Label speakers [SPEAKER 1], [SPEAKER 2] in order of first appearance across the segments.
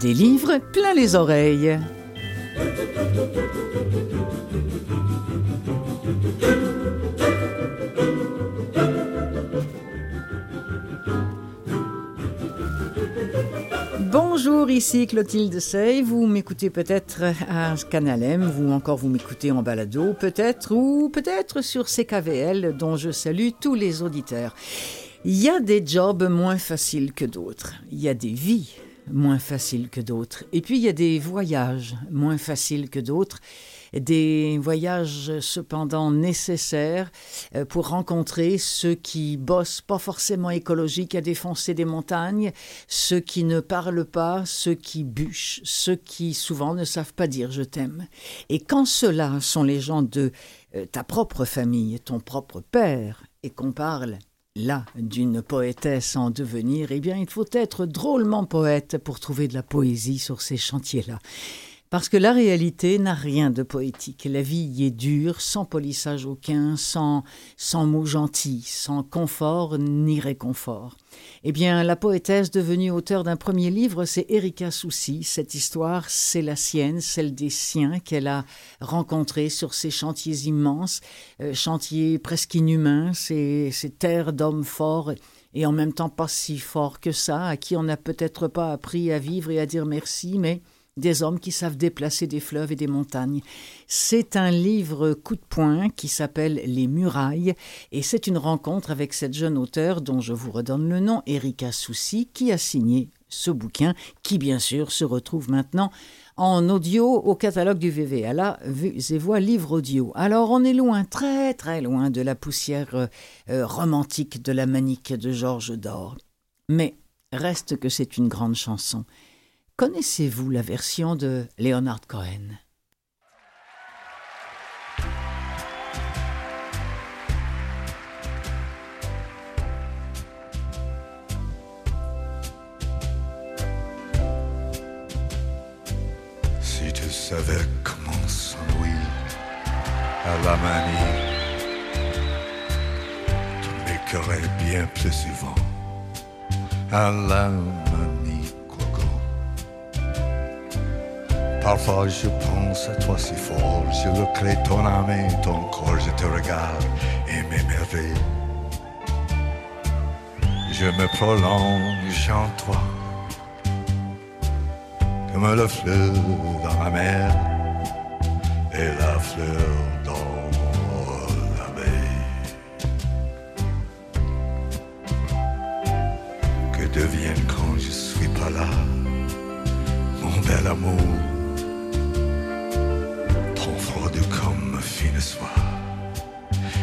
[SPEAKER 1] Des livres plein les oreilles. Bonjour, ici Clotilde Sey. Vous m'écoutez peut-être à Canal M, ou encore vous m'écoutez en balado, peut-être, ou peut-être sur CKVL, dont je salue tous les auditeurs. Il y a des jobs moins faciles que d'autres. Il y a des vies moins faciles que d'autres. Et puis il y a des voyages moins faciles que d'autres des voyages cependant nécessaires euh, pour rencontrer ceux qui bossent pas forcément écologiques à défoncer des montagnes, ceux qui ne parlent pas, ceux qui bûchent, ceux qui souvent ne savent pas dire je t'aime. Et quand ceux-là sont les gens de euh, ta propre famille, ton propre père, et qu'on parle là d'une poétesse en devenir, eh bien il faut être drôlement poète pour trouver de la poésie sur ces chantiers-là. Parce que la réalité n'a rien de poétique. La vie y est dure, sans polissage aucun, sans, sans mots gentils, sans confort ni réconfort. Eh bien, la poétesse devenue auteur d'un premier livre, c'est Erika Soucy. Cette histoire, c'est la sienne, celle des siens qu'elle a rencontrés sur ces chantiers immenses, euh, chantiers presque inhumains, ces, ces terres d'hommes forts et en même temps pas si forts que ça, à qui on n'a peut-être pas appris à vivre et à dire merci, mais des hommes qui savent déplacer des fleuves et des montagnes. C'est un livre coup de poing qui s'appelle Les Murailles et c'est une rencontre avec cette jeune auteure dont je vous redonne le nom, Erika Soucy, qui a signé ce bouquin qui bien sûr se retrouve maintenant en audio au catalogue du VV. là, vues et voix livre audio. Alors on est loin, très très loin de la poussière euh, euh, romantique de la manique de Georges Dor. Mais reste que c'est une grande chanson. Connaissez-vous la version de Leonard Cohen?
[SPEAKER 2] Si tu savais comment s'ennuie à la manie, tu m'écœurais bien plus souvent à la Parfois je pense à toi si fort, je le crée ton âme et ton corps, je te regarde et m'émerveille. Je me prolonge en toi, comme le fleuve dans la mer et la fleur dans la baie. Que devienne quand je suis pas là, mon bel amour?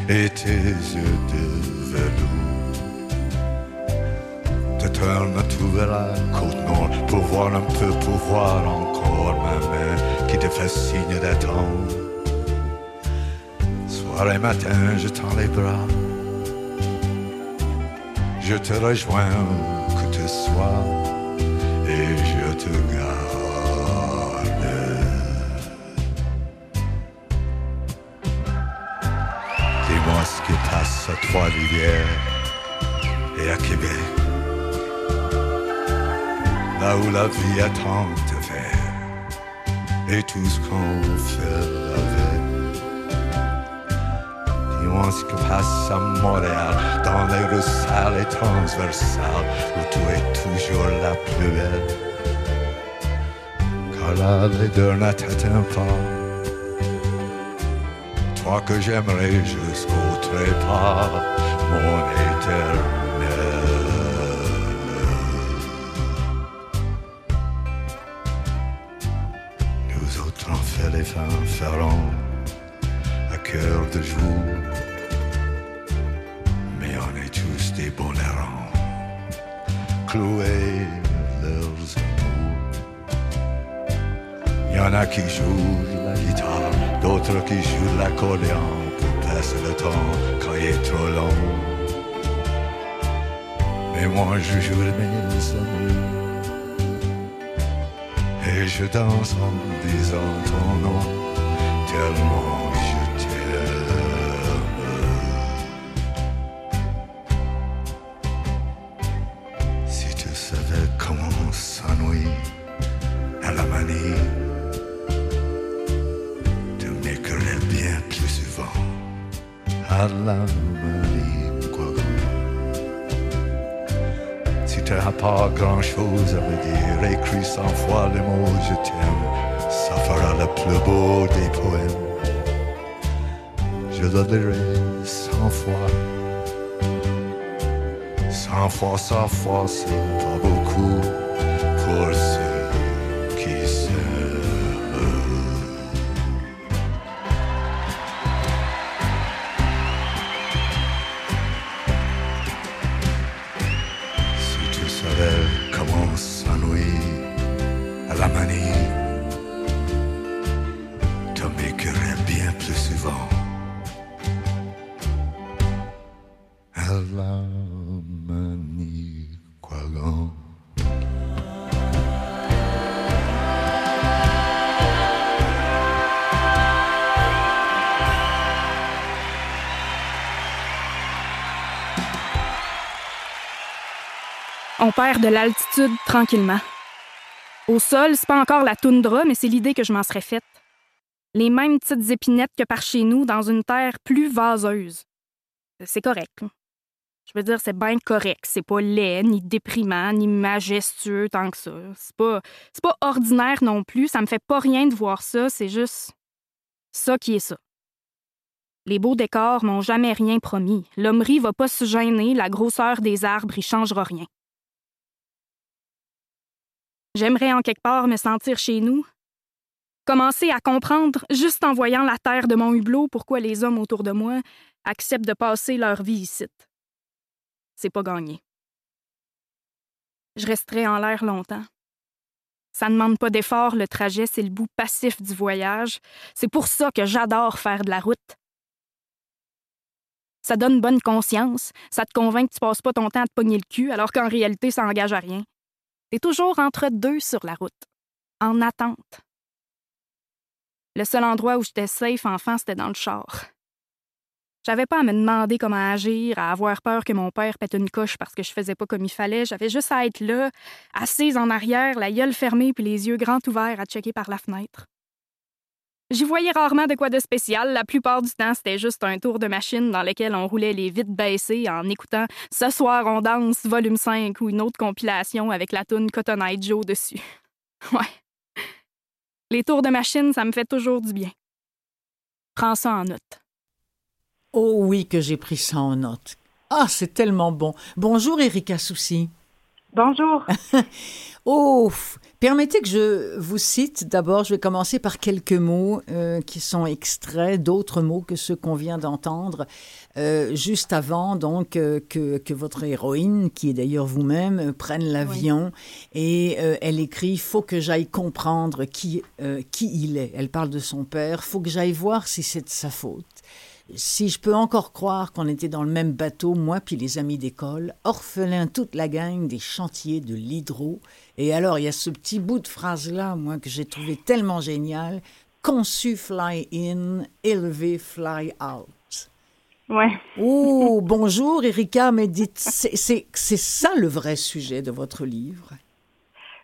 [SPEAKER 2] Et tes yeux de velours. Te tourne tout vers la côte nord pour voir un peu, pour voir encore ma main qui te fait signe d'attendre. Soir et matin, je tends les bras, je te rejoins que tu sois Et à Québec, là où la vie a tant à faire et tout ce qu'on fait avec. Ce que passe à Montréal, dans les rues sales et transversales, où tout est toujours la plus belle. Car la laideur n'atteint pas toi que j'aimerais jusqu'au trépas, mon éternel. Nous autres on fait les fins à cœur de jour, mais on est tous des bons errants, cloués leurs amours. Y en a qui jouent la guitare d'autres qui jouent l'accordéon passer le temps quand il est trop long. Mais moi je joue mes amours et je danse en disant ton nom tellement écris cent fois les mots je t'aime, ça fera le plus beau des poèmes. Je le lirai cent fois. Cent fois, cent fois, c'est pas beaucoup pour
[SPEAKER 3] On perd de l'altitude tranquillement. Au sol, c'est pas encore la toundra, mais c'est l'idée que je m'en serais faite. Les mêmes petites épinettes que par chez nous, dans une terre plus vaseuse. C'est correct. Je veux dire, c'est bien correct. C'est pas laid, ni déprimant, ni majestueux tant que ça. C'est pas, pas ordinaire non plus. Ça me fait pas rien de voir ça. C'est juste ça qui est ça. Les beaux décors m'ont jamais rien promis. L'hommerie va pas se gêner, la grosseur des arbres y changera rien. J'aimerais en quelque part me sentir chez nous. Commencer à comprendre, juste en voyant la terre de mon hublot, pourquoi les hommes autour de moi acceptent de passer leur vie ici. C'est pas gagné. Je resterai en l'air longtemps. Ça ne demande pas d'effort, le trajet, c'est le bout passif du voyage. C'est pour ça que j'adore faire de la route. Ça donne bonne conscience, ça te convainc que tu passes pas ton temps à te pogner le cul, alors qu'en réalité, ça engage à rien. T'es toujours entre deux sur la route, en attente. Le seul endroit où j'étais safe enfant, c'était dans le char. J'avais pas à me demander comment agir, à avoir peur que mon père pète une coche parce que je faisais pas comme il fallait. J'avais juste à être là, assise en arrière, la gueule fermée puis les yeux grands ouverts à checker par la fenêtre. J'y voyais rarement de quoi de spécial. La plupart du temps, c'était juste un tour de machine dans lequel on roulait les vitres baissées en écoutant Ce soir on danse, volume 5 ou une autre compilation avec la toune Cotton Eye Joe dessus. Ouais. Les tours de machine, ça me fait toujours du bien. Prends ça en note.
[SPEAKER 1] Oh oui, que j'ai pris ça en note. Ah, c'est tellement bon. Bonjour, Erika Soucy.
[SPEAKER 4] Bonjour.
[SPEAKER 1] Oh, permettez que je vous cite. D'abord, je vais commencer par quelques mots euh, qui sont extraits d'autres mots que ceux qu'on vient d'entendre euh, juste avant donc euh, que, que votre héroïne, qui est d'ailleurs vous-même, prenne l'avion et elle écrit faut que j'aille comprendre qui qui il est. Elle parle de son père. Faut que j'aille voir si c'est de sa faute. Si je peux encore croire qu'on était dans le même bateau, moi puis les amis d'école, orphelins toute la gang des chantiers de l'hydro. Et alors, il y a ce petit bout de phrase-là, moi, que j'ai trouvé tellement génial. Conçu fly in, élevé fly out.
[SPEAKER 4] Ouais.
[SPEAKER 1] Oh, bonjour Erika, mais dites, c'est c'est- c'est ça le vrai sujet de votre livre.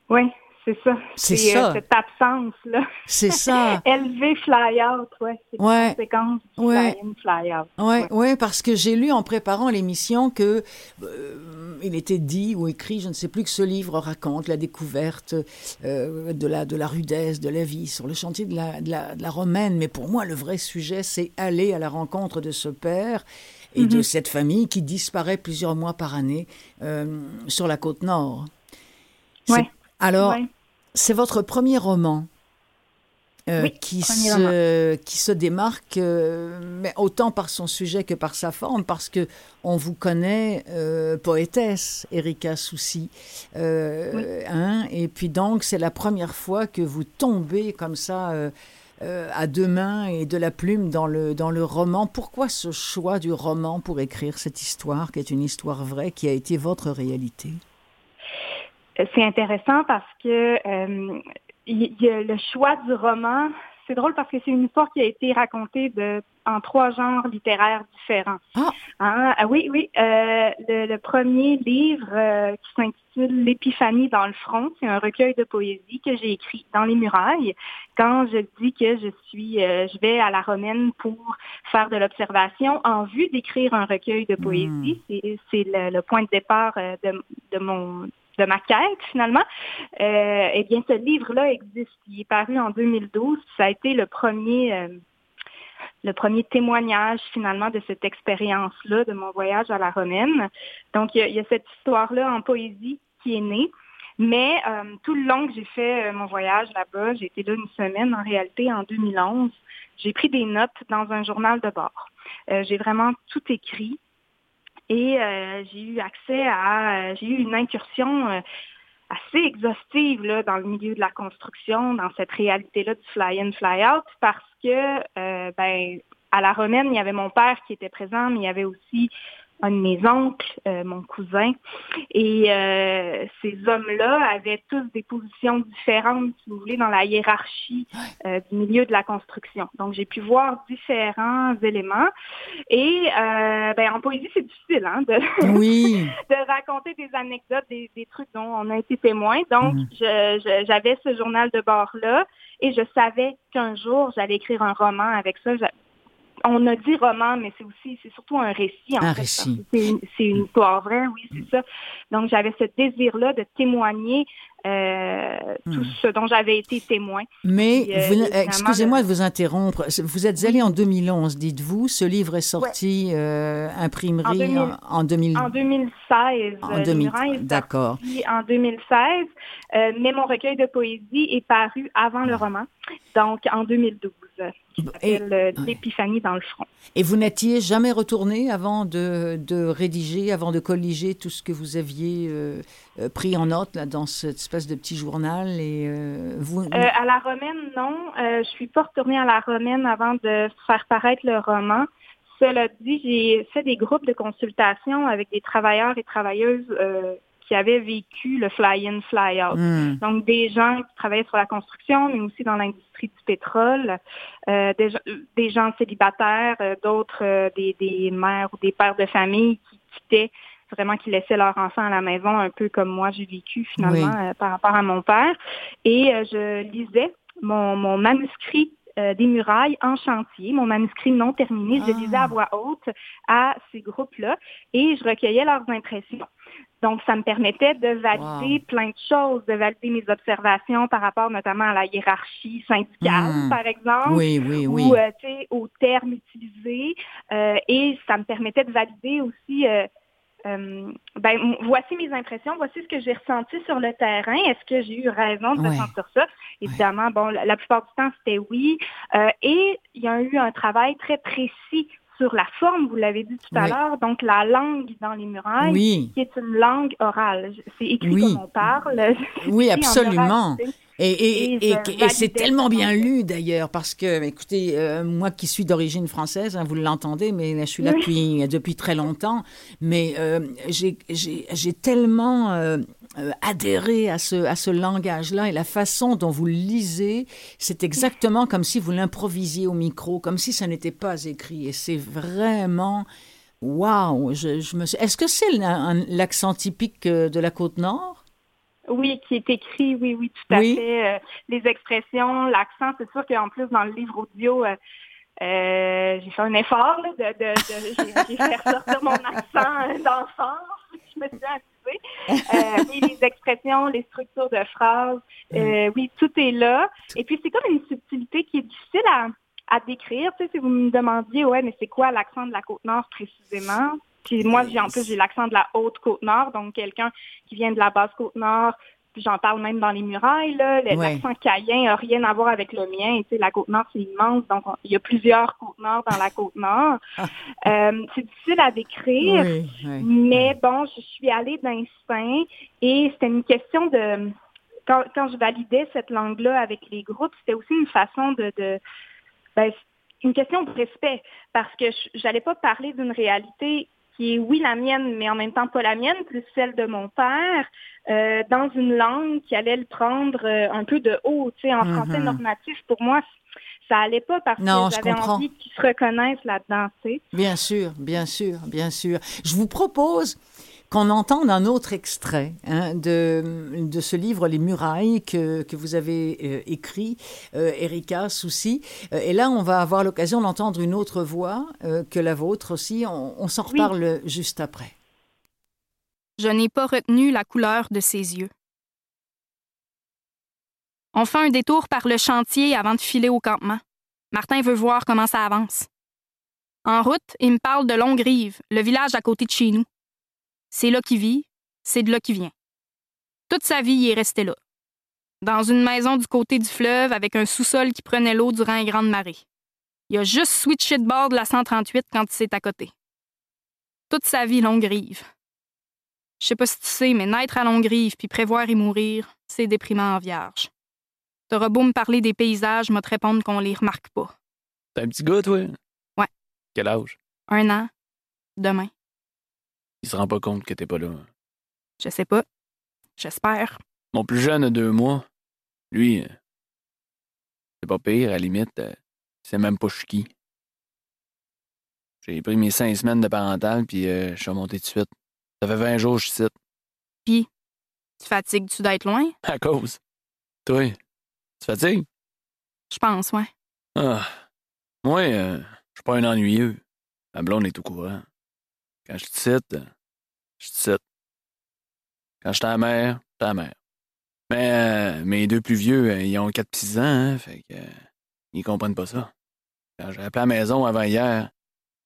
[SPEAKER 4] Oui, c'est ça.
[SPEAKER 1] C'est
[SPEAKER 4] euh,
[SPEAKER 1] ça.
[SPEAKER 4] cette absence-là.
[SPEAKER 1] C'est ça.
[SPEAKER 4] Élevé fly-out, ouais. C'est
[SPEAKER 1] Ouais.
[SPEAKER 4] conséquence du
[SPEAKER 1] Ouais.
[SPEAKER 4] fly-in, fly-out.
[SPEAKER 1] Ouais, ouais, parce que j'ai lu en préparant l'émission que euh, il était dit ou écrit, je ne sais plus, que ce livre raconte la découverte euh, de la de la rudesse de la vie sur le chantier de la, de la de la romaine. Mais pour moi, le vrai sujet, c'est aller à la rencontre de ce père et de cette famille qui disparaît plusieurs mois par année euh, sur la côte nord.
[SPEAKER 4] Ouais.
[SPEAKER 1] Alors,
[SPEAKER 4] Ouais.
[SPEAKER 1] c'est votre premier roman euh,
[SPEAKER 4] Oui,
[SPEAKER 1] qui, se, qui se démarque, euh, mais autant par son sujet que par sa forme, parce que on vous connaît euh, poétesse, Erika Soucy, euh, hein, et puis donc c'est la première fois que vous tombez comme ça euh, euh, à deux mains et de la plume dans le, dans le roman. Pourquoi ce choix du roman pour écrire cette histoire, qui est une histoire vraie, qui a été votre réalité?
[SPEAKER 4] C'est intéressant parce que euh, il y, a le choix du roman, c'est drôle parce que c'est une histoire qui a été racontée de, en trois genres littéraires différents.
[SPEAKER 1] Ah,
[SPEAKER 4] Hein? Ah oui, oui. Euh, le, le premier livre euh, qui s'intitule L'épiphanie dans le front, c'est un recueil de poésie que j'ai écrit dans les murailles. Quand je dis que je suis, euh, je vais à la romaine pour faire de l'observation en vue d'écrire un recueil de poésie, c'est, c'est le, le point de départ euh, de, de mon de ma quête finalement. Euh, eh bien, ce livre-là existe. Il est paru en 2012. Ça a été le premier. euh, le premier témoignage finalement de cette expérience-là, de mon voyage à la Romaine. Donc, il y a, il y a cette histoire-là en poésie qui est née. Mais euh, tout le long que j'ai fait euh, mon voyage là-bas, j'ai été là une semaine en réalité en 2011, j'ai pris des notes dans un journal de bord. Euh, j'ai vraiment tout écrit et euh, j'ai eu accès à, euh, j'ai eu une incursion euh, assez exhaustive là, dans le milieu de la construction, dans cette réalité-là du fly-in, fly-out, parce que, euh, ben, à la Romaine, il y avait mon père qui était présent, mais il y avait aussi un de mes oncles, euh, mon cousin. Et euh, ces hommes-là avaient tous des positions différentes, si vous voulez, dans la hiérarchie euh, du milieu de la construction. Donc, j'ai pu voir différents éléments. Et euh, ben, en poésie, c'est difficile hein, de,
[SPEAKER 1] oui.
[SPEAKER 4] de raconter des anecdotes, des, des trucs dont on a été témoin. Donc,
[SPEAKER 1] Mhm.
[SPEAKER 4] je- j'avais ce journal de bord-là et je savais qu'un jour, j'allais écrire un roman avec ça. On a dit roman, mais c'est aussi, c'est surtout un récit. En
[SPEAKER 1] Un
[SPEAKER 4] fait,
[SPEAKER 1] récit.
[SPEAKER 4] C'est une, c'est une histoire vraie, oui, c'est ça. Donc, j'avais ce désir-là de témoigner euh, tout
[SPEAKER 1] Mhm.
[SPEAKER 4] ce dont j'avais été témoin.
[SPEAKER 1] Mais,
[SPEAKER 4] euh,
[SPEAKER 1] excusez-moi de vous interrompre. Vous êtes allé en 2011, dites-vous. Ce livre est sorti euh, imprimerie
[SPEAKER 4] En 2000.
[SPEAKER 1] en, en 2000.
[SPEAKER 4] En 2016,
[SPEAKER 1] En
[SPEAKER 4] euh, Les
[SPEAKER 1] 2000,
[SPEAKER 4] Murailles est
[SPEAKER 1] d'accord.
[SPEAKER 4] en 2016, euh, mais mon recueil de poésie est paru avant le roman, donc en 2012, euh, qui
[SPEAKER 1] Et-
[SPEAKER 4] s'appelle L'épiphanie dans le front.
[SPEAKER 1] Et vous n'étiez jamais retourné avant de, de rédiger, avant de colliger tout ce que vous aviez euh, pris en note là, dans cette espèce de petit journal et euh, vous.
[SPEAKER 4] Euh, à la romaine, non. Je suis pas retournée à la romaine avant de faire paraître le roman. Cela dit, j'ai fait des groupes de consultation avec des travailleurs et travailleuses qui avaient vécu le fly-in, fly-out.
[SPEAKER 1] Hmm.
[SPEAKER 4] Donc, des gens qui travaillaient sur la construction, mais aussi dans l'industrie du pétrole, euh, des, gens- des gens célibataires, euh, d'autres euh, des, des mères ou des pères de famille qui quittaient vraiment qui laissaient leurs enfants à la maison, un peu comme moi j'ai vécu finalement
[SPEAKER 1] Oui.
[SPEAKER 4] euh, par rapport à mon père. Et euh, je lisais mon, mon manuscrit euh, des murailles en chantier, mon manuscrit non terminé, je le
[SPEAKER 1] Ah.
[SPEAKER 4] lisais à voix haute à ces groupes-là et je recueillais leurs impressions. Donc, ça me permettait de valider
[SPEAKER 1] Wow.
[SPEAKER 4] plein de choses, de valider mes observations par rapport notamment à la hiérarchie syndicale,
[SPEAKER 1] Mm.
[SPEAKER 4] par exemple,
[SPEAKER 1] Oui, oui, oui.
[SPEAKER 4] ou euh, tu sais, aux termes utilisés. Euh, et ça me permettait de valider aussi, euh, euh, ben, voici mes impressions, voici ce que j'ai ressenti sur le terrain. Est-ce que j'ai eu raison de
[SPEAKER 1] Ouais.
[SPEAKER 4] ressentir ça? Évidemment, bon, la, la plupart du temps, c'était oui. Euh, et il y a eu un travail très précis sur la forme, vous l'avez dit tout à
[SPEAKER 1] Oui.
[SPEAKER 4] l'heure, donc la langue dans les murailles
[SPEAKER 1] oui,
[SPEAKER 4] qui est une langue orale. C'est écrit
[SPEAKER 1] Oui.
[SPEAKER 4] comme on parle.
[SPEAKER 1] Oui, absolument. Et, et,
[SPEAKER 4] Et
[SPEAKER 1] et,
[SPEAKER 4] je
[SPEAKER 1] et c'est tellement bien lu d'ailleurs parce que, écoutez, euh, moi qui suis d'origine française, hein, vous l'entendez, mais je suis là
[SPEAKER 4] Oui.
[SPEAKER 1] depuis, depuis très longtemps, mais euh, j'ai- tellement euh, euh, adhéré à ce, à ce langage-là et la façon dont vous le lisez, c'est exactement comme si vous l'improvisiez au micro, comme si ça n'était pas écrit. Et c'est vraiment... Waouh! Je, je me Est-ce que c'est l'accent typique de la côte nord?
[SPEAKER 4] Oui, qui est écrit, oui, oui, tout à
[SPEAKER 1] Oui.
[SPEAKER 4] fait. Euh, les expressions, l'accent, c'est sûr qu'en plus, dans le livre audio, euh, euh, j'ai fait un effort là, de, de, de- j'ai- fait ressortir mon accent d'enfance. Je me suis amusée. Euh, oui, les expressions, les structures de phrases, euh, oui, tout est là. Et puis, c'est comme une subtilité qui est difficile à, à décrire. Tu sais, si vous me demandiez, ouais, mais c'est quoi l'accent de la Côte-Nord précisément? Puis moi, j'ai en plus, j'ai l'accent de la Haute-Côte-Nord, donc quelqu'un qui vient de la Basse-Côte-Nord, puis j'en parle même dans les murailles, là. Le-
[SPEAKER 1] Ouais.
[SPEAKER 4] L'accent caïen n'a rien à voir avec le mien. La Côte-Nord, c'est immense, donc on- il y a plusieurs Côtes-Nord dans la Côte-Nord. Euh, c'est difficile à décrire.
[SPEAKER 1] Oui, oui.
[SPEAKER 4] Mais bon, je suis allée d'instinct et c'était une question de quand, quand je validais cette langue-là avec les groupes, c'était aussi une façon de, de ben, une question de respect parce que je- j'allais pas parler d'une réalité qui est oui la mienne, mais en même temps pas la mienne, plus celle de mon père, euh, dans une langue qui allait le prendre euh, un peu de haut, tu sais, en
[SPEAKER 1] Mhm.
[SPEAKER 4] français normatif. Pour moi, ça allait pas parce
[SPEAKER 1] Non,
[SPEAKER 4] que j'avais envie qu'ils se reconnaissent là-dedans, tu sais.
[SPEAKER 1] Bien sûr, bien sûr, bien sûr. Je vous propose qu'on entende un autre extrait hein, de, de ce livre Les Murailles que, que vous avez euh, écrit, euh, Erika Soucy. Euh, et là, on va avoir l'occasion d'entendre une autre voix euh, que la vôtre aussi. On, on s'en
[SPEAKER 4] Oui.
[SPEAKER 1] reparle juste après.
[SPEAKER 3] Je n'ai pas retenu la couleur de ses yeux. On fait un détour par le chantier avant de filer au campement. Martin veut voir comment ça avance. En route, il me parle de Longue-Rive, le village à côté de chez nous. C'est là qu'il vit, c'est de là qu'il vient. Toute sa vie, il est resté là. Dans une maison du côté du fleuve avec un sous-sol qui prenait l'eau durant les grandes marées. Il a juste switché de bord de la 138 quand il s'est à côté. Toute sa vie, Longue-Rive. Je sais pas si tu sais, mais naître à Longue-Rive puis prévoir y mourir, c'est déprimant en vierge. T'auras beau me parler des paysages, moi te répondre qu'on les remarque pas.
[SPEAKER 5] T'es un petit gars, toi?
[SPEAKER 3] Ouais.
[SPEAKER 5] Quel âge?
[SPEAKER 3] Un an, demain,
[SPEAKER 5] Il se rend pas compte que t'es pas là.
[SPEAKER 3] je sais pas. J'espère.
[SPEAKER 5] Mon plus jeune a deux mois. Lui, euh, c'est pas pire, à la limite. euh, c'est même pas ch'ki. J'ai pris mes cinq semaines de parental, puis euh, je suis remonté tout de suite. Ça fait 20 jours que je suis ici.
[SPEAKER 3] Tu fatigues-tu d'être loin?
[SPEAKER 5] À cause. Toi, tu fatigues?
[SPEAKER 3] Je pense, ouais.
[SPEAKER 5] Ah. Moi, euh, je suis pas un ennuyeux. Ma blonde est au courant. Quand je te cite, je te cite. Quand j'étais à la mer, j'étais à la mer. Mais euh, mes deux plus vieux, euh, ils ont 4 petits ans, hein, fait que euh, ils comprennent pas ça. Quand j'ai appelé à la maison avant hier,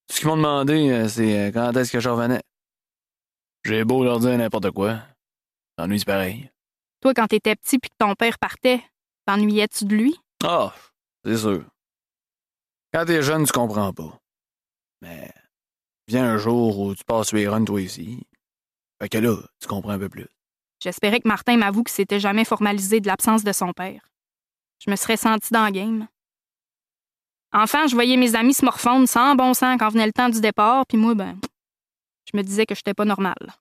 [SPEAKER 5] tout ce qu'ils m'ont demandé, c'est quand est-ce que je revenais? J'ai beau leur dire n'importe quoi. L'ennui, c'est pareil.
[SPEAKER 3] Toi, quand t'étais petit puis que ton père partait, t'ennuyais-tu de lui?
[SPEAKER 5] Ah, c'est sûr. Quand t'es jeune, tu comprends pas. Mais vient un jour où tu passes les runs toi ici. Fait que là, tu comprends un peu plus.
[SPEAKER 3] J'espérais que Martin m'avoue que c'était jamais formalisé de l'absence de son père. Je me serais sentie dans le game. Enfant, je voyais mes amis se morfondre sans bon sens quand venait le temps du départ, puis moi, ben, je me disais que j'étais pas normale.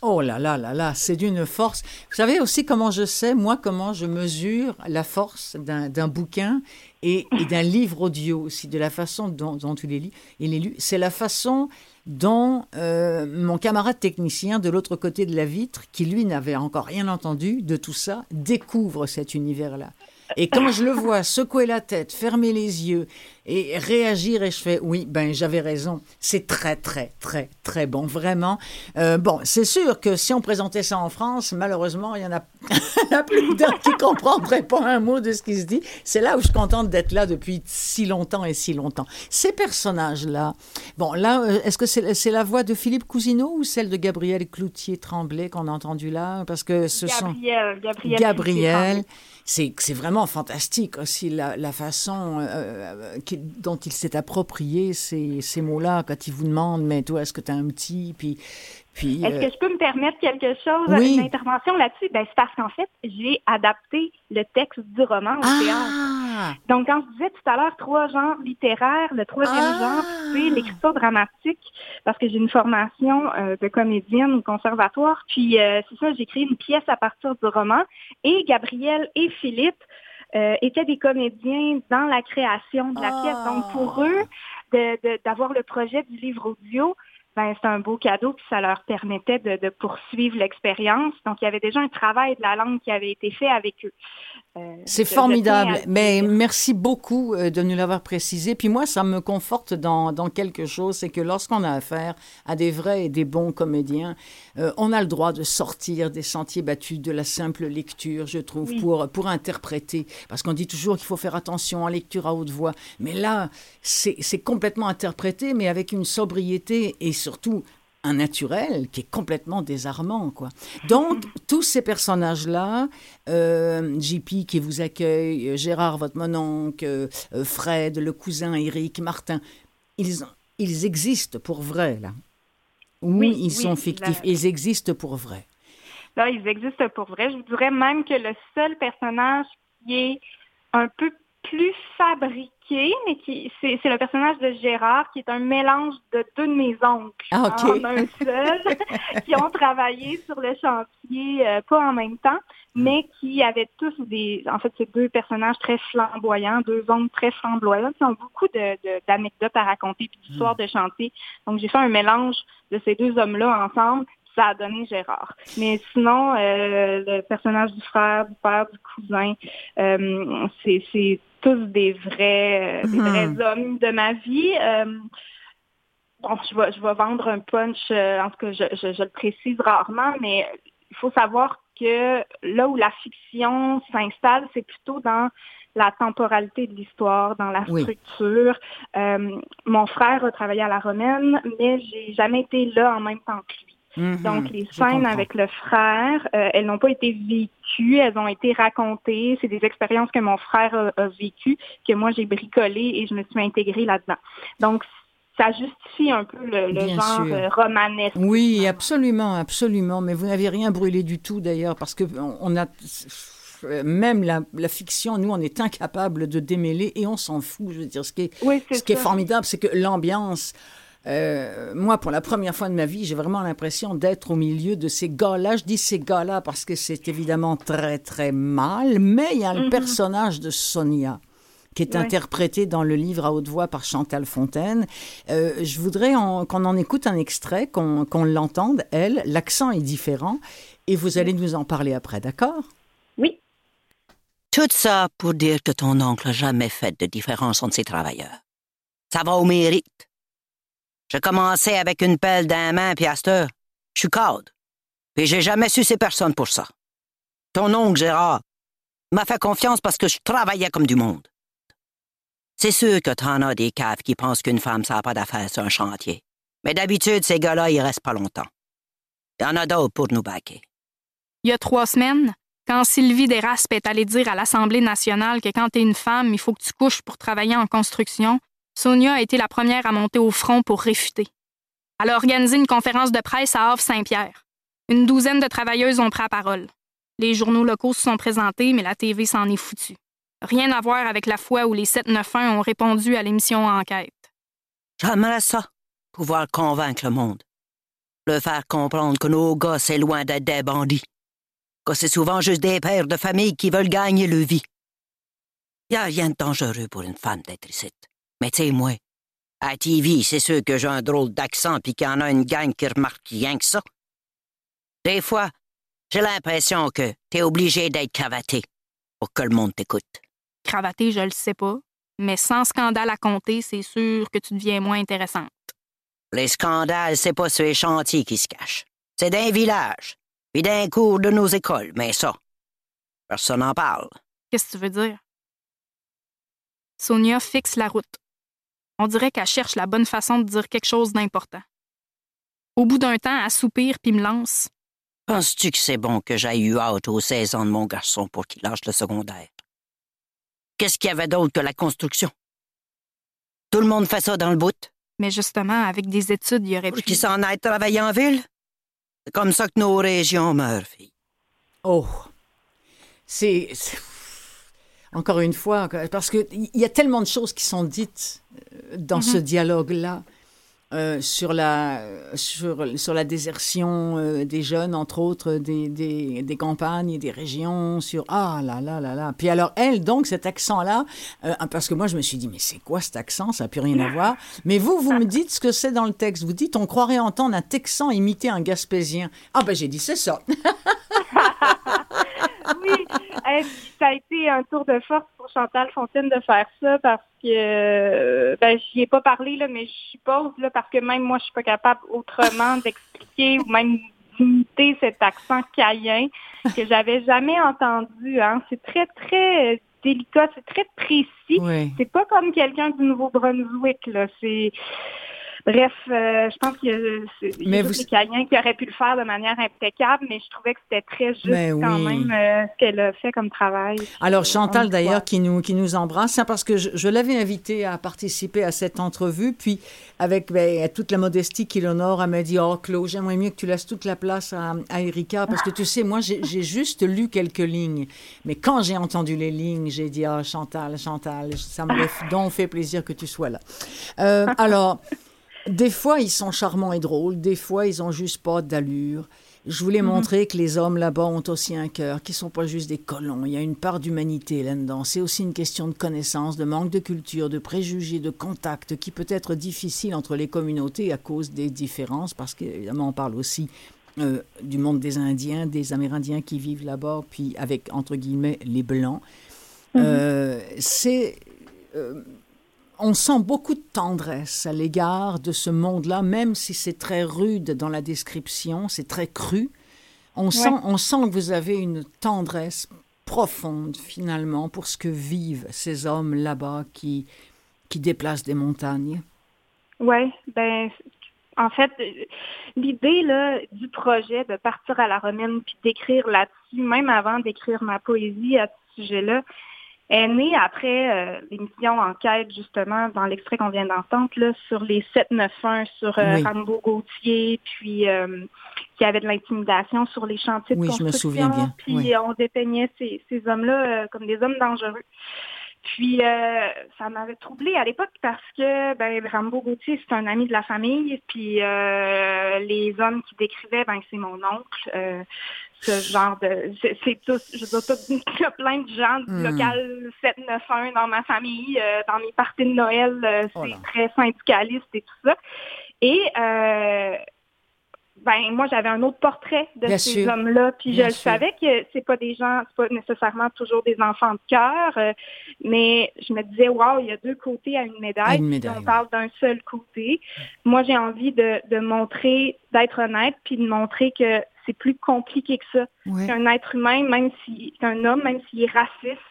[SPEAKER 1] Oh là là là là, c'est d'une force. Vous savez aussi comment je sais, moi, comment je mesure la force d'un bouquin et, et d'un livre audio aussi, de la façon dont, dont tu les lis. Il est lu. C'est la façon dont euh, mon camarade technicien de l'autre côté de la vitre, qui lui n'avait encore rien entendu de tout ça, découvre cet univers-là. Et quand je le vois secouer la tête, fermer les yeux et réagir, et je fais oui, ben j'avais raison. C'est très très très très bon, vraiment. Euh, bon, c'est sûr que si on présentait ça en France, malheureusement, il y en a la plus d'un qui comprendrait pas un mot de ce qui se dit. C'est là où je suis contente d'être là depuis si longtemps et si longtemps. Ces personnages-là, bon là, euh, est-ce que c'est la voix de Philippe Cousineau ou celle de Gabriel Cloutier-Tremblay qu'on a entendu là? Parce que ce sont
[SPEAKER 4] Gabriel, Gabriel.
[SPEAKER 1] C'est vraiment fantastique aussi la, la façon euh, euh, qui- dont il s'est approprié ces, ces mots-là quand il vous demande mais toi est-ce que tu un petit? Puis puis
[SPEAKER 4] Est-ce
[SPEAKER 1] euh,
[SPEAKER 4] que je peux me permettre quelque chose,
[SPEAKER 1] Oui.
[SPEAKER 4] une intervention là-dessus? Ben, c'est parce qu'en fait, j'ai adapté le texte du roman au théâtre.
[SPEAKER 1] ah
[SPEAKER 4] Donc, quand je disais tout à l'heure trois genres littéraires, le troisième
[SPEAKER 1] Ah!
[SPEAKER 4] genre, c'est l'écriture dramatique, parce que j'ai une formation euh, de comédienne au conservatoire. Puis, euh, c'est ça, j'ai créé une pièce à partir du roman. Et Gabriel et Philippe euh, étaient des comédiens dans la création de la
[SPEAKER 1] Ah!
[SPEAKER 4] pièce. Donc, pour eux, de- de- d'avoir le projet du livre audio, ben, c'est un beau cadeau, puis ça leur permettait de, de poursuivre l'expérience. Donc, il y avait déjà un travail de la langue qui avait été fait avec eux. Euh,
[SPEAKER 1] C'est formidable, mais merci beaucoup euh, de nous l'avoir précisé. Puis moi, ça me conforte dans, dans quelque chose, c'est que lorsqu'on a affaire à des vrais et des bons comédiens, euh, on a le droit de sortir des sentiers battus de la simple lecture, je trouve,
[SPEAKER 4] Oui.
[SPEAKER 1] pour, pour interpréter. Parce qu'on dit toujours qu'il faut faire attention en lecture à haute voix. Mais là, c'est complètement interprété, mais avec une sobriété et surtout un naturel qui est complètement désarmant, quoi. Donc, tous ces personnages-là, euh, JP qui vous accueille, euh, Gérard, votre mononcle, euh, euh, Fred, le cousin, Eric, Martin, ils, ils existent pour vrai, là. Oui,
[SPEAKER 4] Oui,
[SPEAKER 1] ils
[SPEAKER 4] oui,
[SPEAKER 1] sont fictifs,
[SPEAKER 4] la-
[SPEAKER 1] ils existent pour vrai.
[SPEAKER 4] Là, ils existent pour vrai. Je vous dirais même que le seul personnage qui est un peu plus fabriqué compliqué, mais qui c'est le personnage de Gérard qui est un mélange de deux de mes oncles
[SPEAKER 1] ah,
[SPEAKER 4] en un seul, qui ont travaillé sur le chantier euh, pas en même temps, mm. mais qui avaient tous des, en fait, c'est deux personnages très flamboyants, deux oncles très flamboyants, qui ont beaucoup d'anecdotes à raconter puis d'histoires mm. de chantier. Donc j'ai fait un mélange de ces deux hommes-là ensemble ça a donné Gérard. Mais sinon, euh, le personnage du frère, du père, du cousin, euh, c'est tous des vrais, des mhm. vrais hommes de ma vie. Euh, bon, je vais, je vais vendre un punch, en tout cas, je, je, le précise rarement, mais il faut savoir que là où la fiction s'installe, c'est plutôt dans la temporalité de l'histoire, dans la structure. mon frère a travaillé à la Romaine, mais j'ai jamais été là en même temps que lui. Mhm. Donc, les scènes avec le frère, euh, elles n'ont pas été vécues, elles ont été racontées. C'est des expériences que mon frère a, vécues, que moi j'ai bricolées et je me suis intégrée là-dedans. Donc, ça justifie un peu le, genre euh, romanesque.
[SPEAKER 1] Oui, absolument, absolument. Mais vous n'avez rien brûlé du tout d'ailleurs, parce que on a même la, fiction, nous, on est incapable de démêler et on s'en fout. Je veux dire, ce qui est, ce qui est formidable, c'est que l'ambiance euh, moi, pour la première fois de ma vie, j'ai vraiment l'impression d'être au milieu de ces gars-là. Je dis ces gars-là parce que c'est évidemment très, très mal, mais il y a le mhm. personnage de Sonia qui est interprété dans le livre à haute voix par Chantal Fontaine. Euh, je voudrais qu'on en écoute un extrait, qu'on l'entende, elle. L'accent est différent et vous allez nous en parler après, d'accord?
[SPEAKER 4] Oui.
[SPEAKER 6] Tout ça pour dire que ton oncle n'a jamais fait de différence entre ses travailleurs. Ça va au mérite. J'ai commencé avec une pelle d'un main, puis à je suis cadre. Puis j'ai jamais su ces personnes pour ça. Ton oncle Gérard m'a fait confiance parce que je travaillais comme du monde. C'est sûr que t'en as des caves qui pensent qu'une femme, ça n'a pas d'affaires sur un chantier. Mais d'habitude, ces gars-là, ils restent pas longtemps. Il y en a d'autres pour nous baquer.
[SPEAKER 3] Il y a trois semaines, quand Sylvie Desraspes est allée dire à l'Assemblée nationale que quand t'es une femme, il faut que tu couches pour travailler en construction, Sonia a été la première à monter au front pour réfuter. Elle a organisé une conférence de presse à Havre-Saint-Pierre. Une douzaine de travailleuses ont pris la parole. Les journaux locaux se sont présentés, mais la TV s'en est foutue. Rien à voir avec la fois où les 791 ont répondu à l'émission Enquête.
[SPEAKER 6] J'aimerais ça, pouvoir convaincre le monde. Le faire comprendre que nos gars, c'est loin d'être des bandits. Que c'est souvent juste des pères de famille qui veulent gagner le vie. Y a rien de dangereux pour une femme d'être ici. Mais tu sais, moi, à TV, c'est sûr que j'ai un drôle d'accent puis qu'il y en a une gang qui remarque rien que ça. Des fois, j'ai l'impression que t'es obligé d'être cravaté pour que le monde t'écoute.
[SPEAKER 3] Cravaté, je le sais pas, mais sans scandale à compter, c'est sûr que tu deviens moins intéressante.
[SPEAKER 6] Les scandales, c'est pas sur les chantiers qui se cachent. C'est d'un village, puis d'un cours de nos écoles, mais ça, personne n'en parle.
[SPEAKER 3] Qu'est-ce que tu veux dire? Sonia fixe la route. On dirait qu'elle cherche la bonne façon de dire quelque chose d'important. Au bout d'un temps, elle soupire puis me lance.
[SPEAKER 6] Penses-tu que c'est bon que j'aille eu hâte aux 16 ans de mon garçon pour qu'il lâche le secondaire? Qu'est-ce qu'il y avait d'autre que la construction? Tout le monde fait ça dans le bout.
[SPEAKER 3] Mais justement, avec des études, il y aurait
[SPEAKER 6] pu... Pour s'en aille travailler en ville? C'est comme ça que nos régions meurent, fille.
[SPEAKER 1] Oh. C'est encore une fois, parce qu'il y a tellement de choses qui sont dites euh, dans ce mhm. dialogue-là. Euh, sur, la, sur, sur la désertion euh, des jeunes, entre autres, des, des, des, campagnes et des régions, sur ah là là là là. Puis alors, elle, donc, cet accent-là, parce que moi, je me suis dit, mais c'est quoi cet accent? Ça n'a plus rien à voir. Mais vous, vous me dites ce que c'est dans le texte. Vous dites, on croirait entendre un texan imiter un gaspésien. Ah ben, j'ai dit, c'est ça.
[SPEAKER 4] oui, ça a été un tour de force pour Chantal Fontaine de faire ça parce que euh, ben j'y ai pas parlé là, mais je suppose là parce que même moi je suis pas capable autrement d'expliquer ou même d'imiter cet accent caïen que j'avais jamais entendu. Hein. C'est très très délicat, c'est très précis. C'est pas comme quelqu'un du Nouveau-Brunswick là. C'est Bref, euh, je pense que euh, c'est il y a
[SPEAKER 1] Mais vous-
[SPEAKER 4] Caliens qui auraient pu le faire de manière impeccable, mais je trouvais que c'était très juste
[SPEAKER 1] Ben
[SPEAKER 4] quand
[SPEAKER 1] oui.
[SPEAKER 4] même euh, ce qu'elle a fait comme travail.
[SPEAKER 1] Alors Chantal d'ailleurs qui nous, qui nous embrasse, hein, parce que je, je l'avais invitée à participer à cette entrevue, puis avec ben, toute la modestie qui l'honore, elle m'a dit « Oh Claude, j'aimerais mieux que tu laisses toute la place à, à Erika, parce que tu sais, moi j'ai juste lu quelques lignes, mais quand j'ai entendu les lignes, j'ai dit « Ah Chantal, Chantal, ça me fait donc fait plaisir que tu sois là. Euh, alors, des fois ils sont charmants et drôles, des fois ils ont juste pas d'allure. Je voulais montrer que les hommes là-bas ont aussi un cœur, qu'ils sont pas juste des colons. Il y a une part d'humanité là-dedans. C'est aussi une question de connaissance, de manque de culture, de préjugés, de contact qui peut être difficile entre les communautés à cause des différences, parce qu'évidemment on parle aussi euh, du monde des Indiens, des Amérindiens qui vivent là-bas, puis avec entre guillemets les blancs. Euh, c'est euh, on sent beaucoup de tendresse à l'égard de ce monde-là, même si c'est très rude dans la description, c'est très cru. On, sent, on sent que vous avez une tendresse profonde, finalement, pour ce que vivent ces hommes là-bas qui, qui déplacent des montagnes.
[SPEAKER 4] Oui, ben en fait, l'idée là du projet de partir à la romaine puis d'écrire là-dessus, même avant d'écrire ma poésie à ce sujet-là, est née après euh, l'émission Enquête, justement, dans l'extrait qu'on vient d'entendre, là, sur les 791, sur euh,
[SPEAKER 1] Oui.
[SPEAKER 4] Rambo Gauthier, puis euh, qui avait de l'intimidation sur les chantiers de
[SPEAKER 1] Oui, je me
[SPEAKER 4] construction.
[SPEAKER 1] souviens bien,
[SPEAKER 4] Puis
[SPEAKER 1] oui.
[SPEAKER 4] on dépeignait ces, ces hommes-là euh, comme des hommes dangereux. Puis euh, ça m'avait troublée à l'époque parce que ben, Rambo Gauthier, c'est un ami de la famille. Puis euh, les hommes qui décrivaient, ben c'est mon oncle. Euh, ce genre de. C'est tous. Je veux dire, tout- il y a plein de gens du
[SPEAKER 1] Hmm.
[SPEAKER 4] local 791 dans ma famille. euh, dans mes parties de Noël, euh,
[SPEAKER 1] Oh
[SPEAKER 4] c'est très syndicaliste et tout ça. Et euh, ben moi j'avais un autre portrait de
[SPEAKER 1] Bien
[SPEAKER 4] ces hommes-là, puis
[SPEAKER 1] Bien
[SPEAKER 4] je le
[SPEAKER 1] sûr.
[SPEAKER 4] savais que c'est pas des gens, c'est pas nécessairement toujours des enfants de cœur, euh, mais je me disais waouh, il y a deux côtés à une médaille.
[SPEAKER 1] À une médaille,
[SPEAKER 4] on parle d'un seul côté. Moi j'ai envie de, de montrer, d'être honnête, puis de montrer que c'est plus compliqué que ça.
[SPEAKER 1] Ouais.
[SPEAKER 4] Qu'un être humain, même si qu'un homme, même s'il est raciste.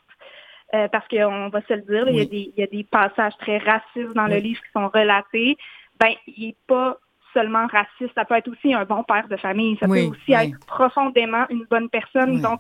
[SPEAKER 4] euh, parce qu'on va se le dire, il, y a des, il y a des passages très racistes dans le livre qui sont relatés. Ben, il n'est pas seulement raciste, ça peut être aussi un bon père de famille, ça
[SPEAKER 1] Oui,
[SPEAKER 4] peut aussi
[SPEAKER 1] oui.
[SPEAKER 4] être profondément une bonne personne.
[SPEAKER 1] Oui.
[SPEAKER 4] Donc,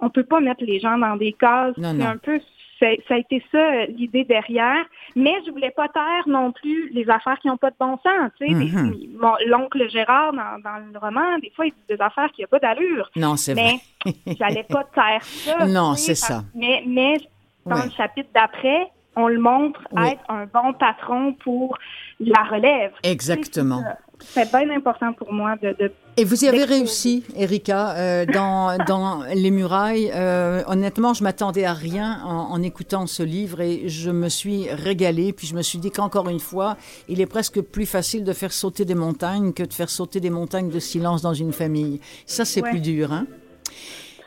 [SPEAKER 4] on peut pas mettre les gens dans des cases. C'est un peu, ça a été ça l'idée derrière. Mais je voulais pas taire non plus les affaires qui n'ont pas de bon sens. Tu sais, Des-
[SPEAKER 1] Mhm.
[SPEAKER 4] mon- l'oncle Gérard dans, dans le roman, des fois, il dit des affaires qui n'ont pas d'allure.
[SPEAKER 1] Non, c'est vrai.
[SPEAKER 4] Mais j'allais pas taire ça.
[SPEAKER 1] Non, c'est ça.
[SPEAKER 4] Mais, mais dans
[SPEAKER 1] Ouais.
[SPEAKER 4] le chapitre d'après, on le montre
[SPEAKER 1] Oui.
[SPEAKER 4] être un bon patron pour la relève.
[SPEAKER 1] Exactement.
[SPEAKER 4] C'est bien important pour moi de, de
[SPEAKER 1] Et vous y avez réussi, Erika, euh, dans, dans Les Murailles. Euh, honnêtement, je m'attendais à rien en, en écoutant ce livre et je me suis régalée. Puis je me suis dit qu'encore une fois, il est presque plus facile de faire sauter des montagnes que de faire sauter des montagnes de silence dans une famille. Ça, c'est
[SPEAKER 4] Ouais.
[SPEAKER 1] plus dur, hein?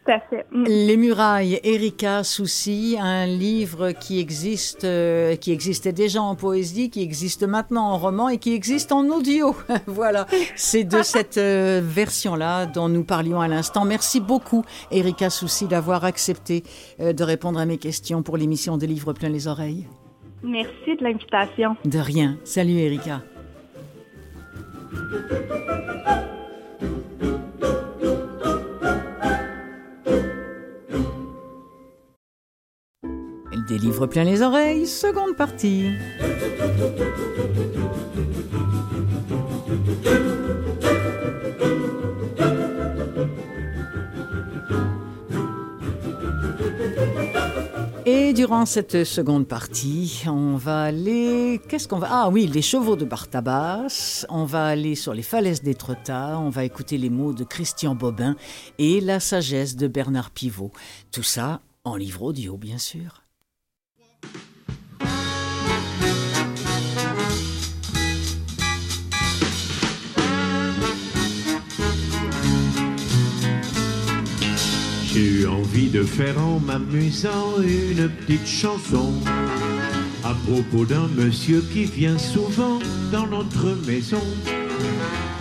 [SPEAKER 4] Tout à fait. Mm.
[SPEAKER 1] Les Murailles, Erika Soucy, un livre qui existe, euh, qui existait déjà en poésie, qui existe maintenant en roman et qui existe en audio. voilà, c'est de cette euh, version-là dont nous parlions à l'instant. Merci beaucoup, Erika Soucy, d'avoir accepté euh, de répondre à mes questions pour l'émission des livres plein les oreilles.
[SPEAKER 4] Merci de l'invitation.
[SPEAKER 1] De rien. Salut, Erika. Des livres plein les oreilles, seconde partie. Et durant cette seconde partie, on va aller. Qu'est-ce qu'on va. Ah oui, les chevaux de Bartabas. On va aller sur les falaises d'Étretat. On va écouter les mots de Christian Bobin et la sagesse de Bernard Pivot. Tout ça en livre audio, bien sûr.
[SPEAKER 7] J'ai eu envie de faire en m'amusant une petite chanson à propos d'un monsieur qui vient souvent dans notre maison.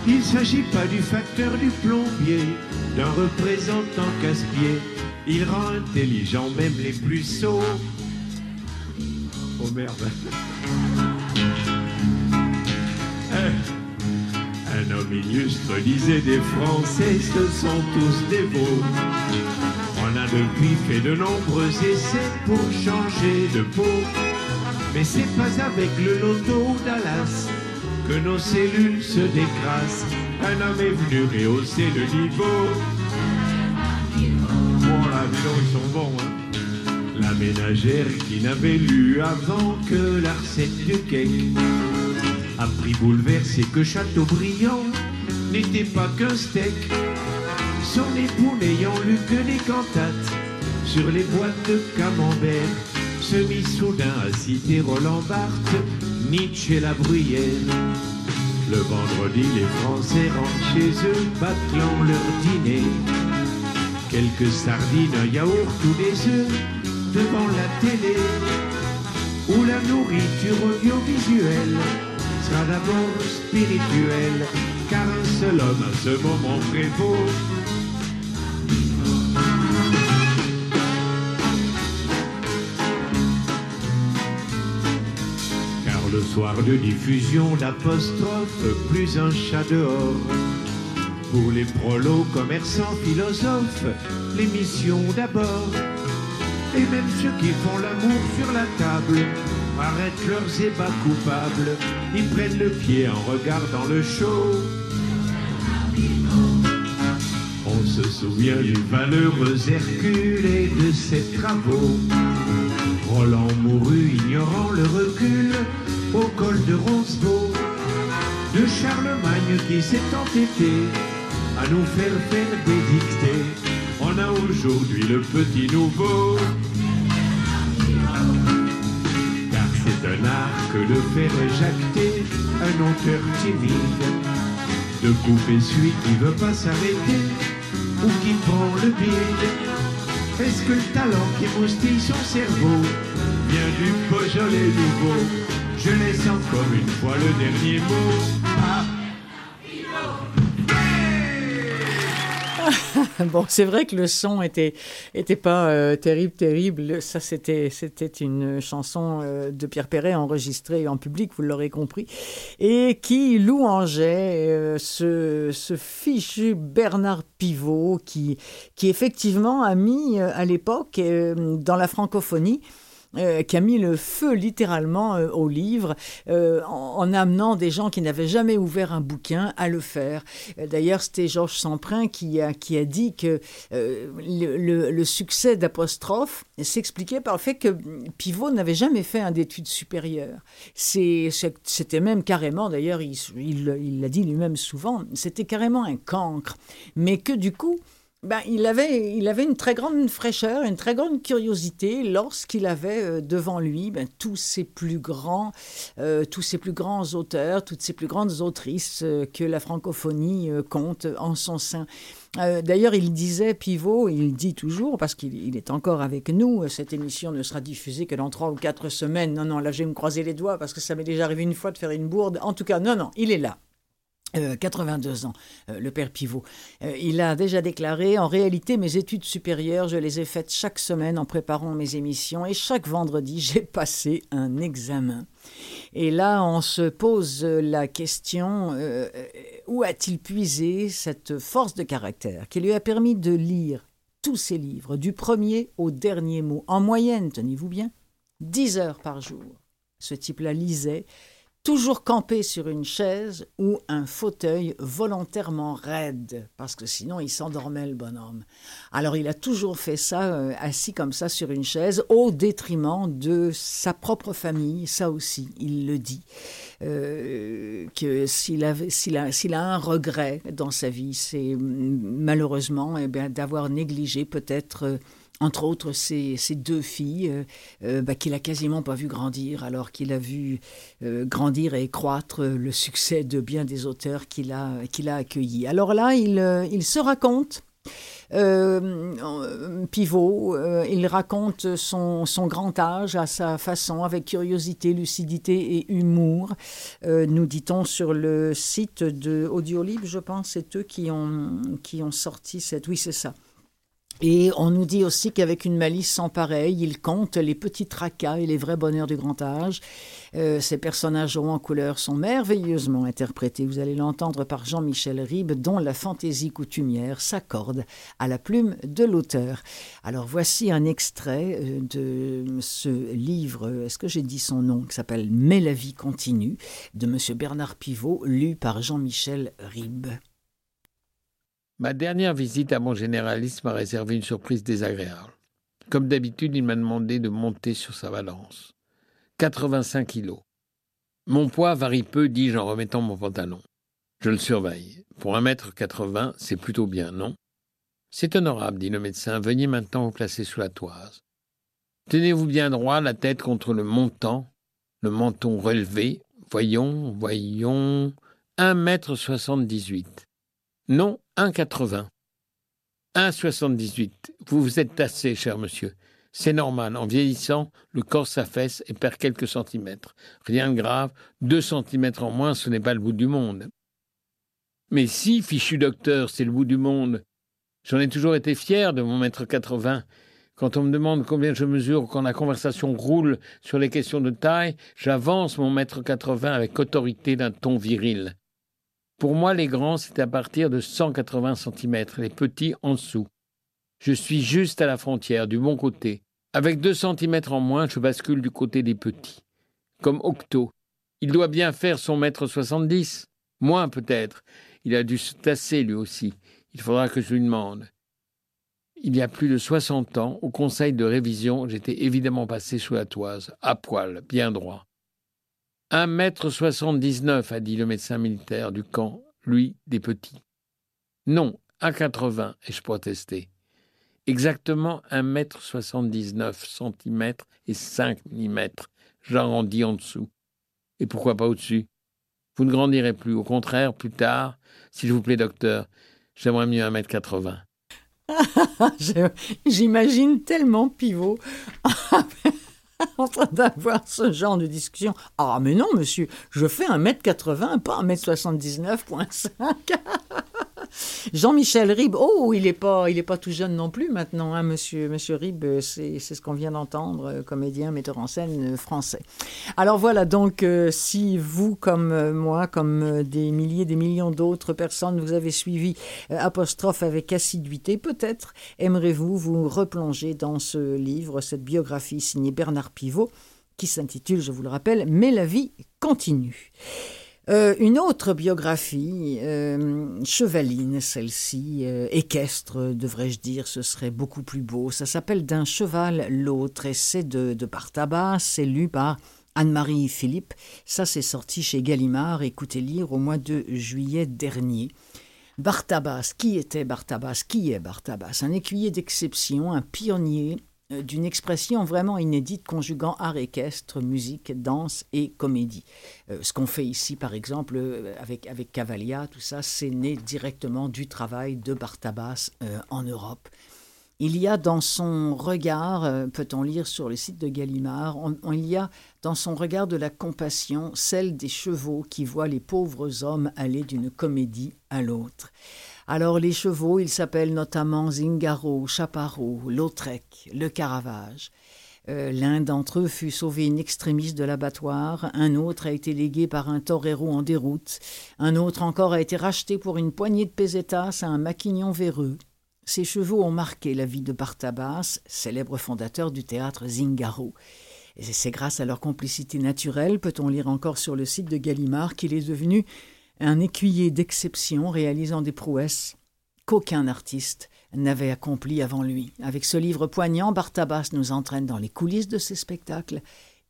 [SPEAKER 7] Il s'agit pas du facteur du plombier, d'un représentant casse-pied. Il rend intelligent même les plus sots. Oh merde. Un homme illustre disait des Français, ce sont tous des veaux. On a depuis fait de nombreux essais pour changer de peau. Mais c'est pas avec le loto Dallas que nos cellules se décrassent. Un homme est venu rehausser le niveau. Bon, dis donc, ils sont bons, hein. La ménagère qui n'avait lu avant que la recette du cake a pris bouleversé que Chateaubriand n'était pas qu'un steak. Son époux n'ayant lu que des cantates sur les boîtes de camembert se mit soudain à citer Roland Barthes, Nietzsche et la bruyère. Le vendredi, les Français rentrent chez eux, bâclant leur dîner. Quelques sardines, un yaourt ou des œufs devant la télé, où la nourriture audiovisuelle sera d'abord spirituelle, car un seul homme à ce moment prévaut. Le soir de diffusion d'apostrophes, plus un chat dehors. Pour les prolos, commerçants, philosophes, l'émission d'abord. Et même ceux qui font l'amour sur la table arrêtent leurs ébats coupables. Ils prennent le pied en regardant le show. On se souvient du valeureux Hercule et de ses travaux. Roland mourut ignorant le recul au col de Roncevaux. De Charlemagne qui s'est entêté à nous faire faire des dictées. On a aujourd'hui le petit nouveau. Car c'est un art que de faire jacter un auteur timide. De couper celui qui veut pas s'arrêter ou qui prend le bide. Est-ce que le talent qui moustille son cerveau vient du Beaujolais nouveau? Je laisse encore une fois le dernier mot. Ah.
[SPEAKER 1] Bon, c'est vrai que le son était pas euh, terrible, terrible. Ça, c'était une chanson euh, de Pierre Perret enregistrée en public, vous l'aurez compris, et qui louangeait euh, ce ce fichu Bernard Pivot qui qui effectivement a mis à l'époque dans la francophonie euh, qui a mis le feu littéralement euh, au livre euh, en, en, amenant des gens qui n'avaient jamais ouvert un bouquin à le faire. D'ailleurs, c'était Georges Semprin qui a, qui a dit que le, succès d'Apostrophe s'expliquait par le fait que Pivot n'avait jamais fait un d'études supérieures. C'était même carrément, d'ailleurs, il l'a il dit lui-même souvent, c'était carrément un cancre. Mais que du coup, ben, il, avait, une très grande fraîcheur, une très grande curiosité lorsqu'il avait euh, devant lui ben, tous ces plus grands, euh, tous ces plus grands auteurs, toutes ces plus grandes autrices euh, que la francophonie compte en son sein. D'ailleurs, il disait, Pivot, il dit toujours, parce qu'il est encore avec nous, cette émission ne sera diffusée que dans trois ou quatre semaines. Non, non, là, je vais me croiser les doigts parce que ça m'est déjà arrivé une fois de faire une bourde. En tout cas, non, non, il est là. Euh, 82 ans, euh, le père Pivot. Euh, il a déjà déclaré En réalité, mes études supérieures, je les ai faites chaque semaine en préparant mes émissions et chaque vendredi, j'ai passé un examen. Et là, on se pose la question euh, où a-t-il puisé cette force de caractère qui lui a permis de lire tous ses livres, du premier au dernier mot, en moyenne, tenez-vous bien, 10 heures par jour. Ce type-là lisait toujours campé sur une chaise ou un fauteuil volontairement raide, parce que sinon il s'endormait le bonhomme. Alors il a toujours fait ça, euh, assis comme ça sur une chaise, au détriment de sa propre famille, ça aussi, il le dit, euh, que s'il a, un regret dans sa vie, c'est malheureusement eh d'avoir négligé peut-être... Euh, entre autres ces deux filles euh, euh, bah, qu'il a quasiment pas vu grandir, alors qu'il a vu euh, grandir et croître le succès de bien des auteurs qu'il a, accueillis. Alors là, il, se raconte. Pivot, il raconte son, grand âge à sa façon, avec curiosité, lucidité et humour. Nous dit-on sur le site de Audiolib, je pense, c'est eux qui ont, qui ont sorti cette. Oui, c'est ça Et on nous dit aussi qu'avec une malice sans pareil, il compte les petits tracas et les vrais bonheurs du grand âge. Euh, ces personnages hauts en couleur sont merveilleusement interprétés. Vous allez l'entendre par Jean-Michel Ribes, dont la fantaisie coutumière s'accorde à la plume de l'auteur. Alors voici un extrait euh, de ce livre, est-ce que j'ai dit son nom, qui s'appelle Mais la vie continue, de M. Bernard Pivot, lu par Jean-Michel Ribes.
[SPEAKER 8] Ma dernière visite à mon généraliste m'a réservé une surprise désagréable. Comme d'habitude, il m'a demandé de monter sur sa balance. 85 kilos. Mon poids varie peu, dis-je en remettant mon pantalon. Je le surveille. Pour un mètre 80, c'est plutôt bien, non? C'est honorable, dit le médecin. Veuillez maintenant vous placer sous la toise. Tenez-vous bien droit, la tête contre le montant, le menton relevé. Voyons, voyons. Un mètre soixante-dix-huit. Non, 1,80. 1,78. Vous vous êtes tassé, cher monsieur. C'est normal. En vieillissant, le corps s'affaisse et perd quelques centimètres. Rien de grave. Deux centimètres en moins, ce n'est pas le bout du monde. Mais si, fichu docteur, c'est le bout du monde. J'en ai toujours été fier de mon mètre 80. Quand on me demande combien je mesure quand la conversation roule sur les questions de taille, j'avance mon mètre 80 avec autorité d'un ton viril. Pour moi, les grands, c'est à partir de 180 cm, les petits en dessous. Je suis juste à la frontière, du bon côté. Avec deux centimètres en moins, je bascule du côté des petits. Comme Octo. Il doit bien faire son mètre soixante-dix. Moins peut-être. Il a dû se tasser lui aussi. Il faudra que je lui demande. Il y a plus de soixante ans, au conseil de révision, j'étais évidemment passé sous la toise, à poil, bien droit. Un mètre soixante-dix-neuf, a dit le médecin militaire du camp, lui des petits. Non, un quatre-vingts, ai-je protesté. Exactement un mètre soixante-dix-neuf centimètres et cinq millimètres. J'arrondis en dessous. Et pourquoi pas au-dessus? Vous ne grandirez plus. Au contraire, plus tard, s'il vous plaît, docteur, j'aimerais mieux un mètre quatre-vingts.
[SPEAKER 1] J'imagine tellement pivot en train d'avoir ce genre de discussion. Ah, mais non, monsieur, je fais 1m80, pas 1m79.5. Jean-Michel Ribes, oh, il n'est pas, il pas tout jeune non plus maintenant, hein, monsieur, monsieur Ribes, c'est ce qu'on vient d'entendre, euh, comédien, metteur en scène euh, français. Alors voilà, donc euh, si vous, comme moi, comme des milliers, des millions d'autres personnes, vous avez suivi Apostrophe avec assiduité, peut-être aimerez-vous vous replonger dans ce livre, cette biographie signée Bernard Pivot, qui s'intitule, je vous le rappelle, Mais la vie continue. Euh, une autre biographie, euh, chevaline celle-ci, euh, équestre devrais-je dire, ce serait beaucoup plus beau. Ça s'appelle D'un cheval l'autre et c'est de, de Bartabas, c'est lu par Anne-Marie Philippe. Ça c'est sorti chez Gallimard, écoutez lire au mois de juillet dernier. Bartabas, qui était Bartabas Qui est Bartabas Un écuyer d'exception, un pionnier d'une expression vraiment inédite conjuguant art équestre, musique, danse et comédie. Euh, ce qu'on fait ici, par exemple, euh, avec, avec Cavalia, tout ça, c'est né directement du travail de Bartabas en Europe. Il y a dans son regard, peut-on lire sur le site de Gallimard, il y a dans son regard de la compassion celle des chevaux qui voient les pauvres hommes aller d'une comédie à l'autre. Alors les chevaux, ils s'appellent notamment Zingaro, Chaparro, Lautrec, le Caravage. Euh, l'un d'entre eux fut sauvé in extremis de l'abattoir, un autre a été légué par un torero en déroute, un autre encore a été racheté pour une poignée de pesetas à un maquignon véreux. Ces chevaux ont marqué la vie de Bartabas, célèbre fondateur du théâtre Zingaro. Et c'est grâce à leur complicité naturelle, peut-on lire encore sur le site de Gallimard, qu'il est devenu un écuyer d'exception réalisant des prouesses qu'aucun artiste n'avait accompli avant lui. Avec ce livre poignant, Bartabas nous entraîne dans les coulisses de ses spectacles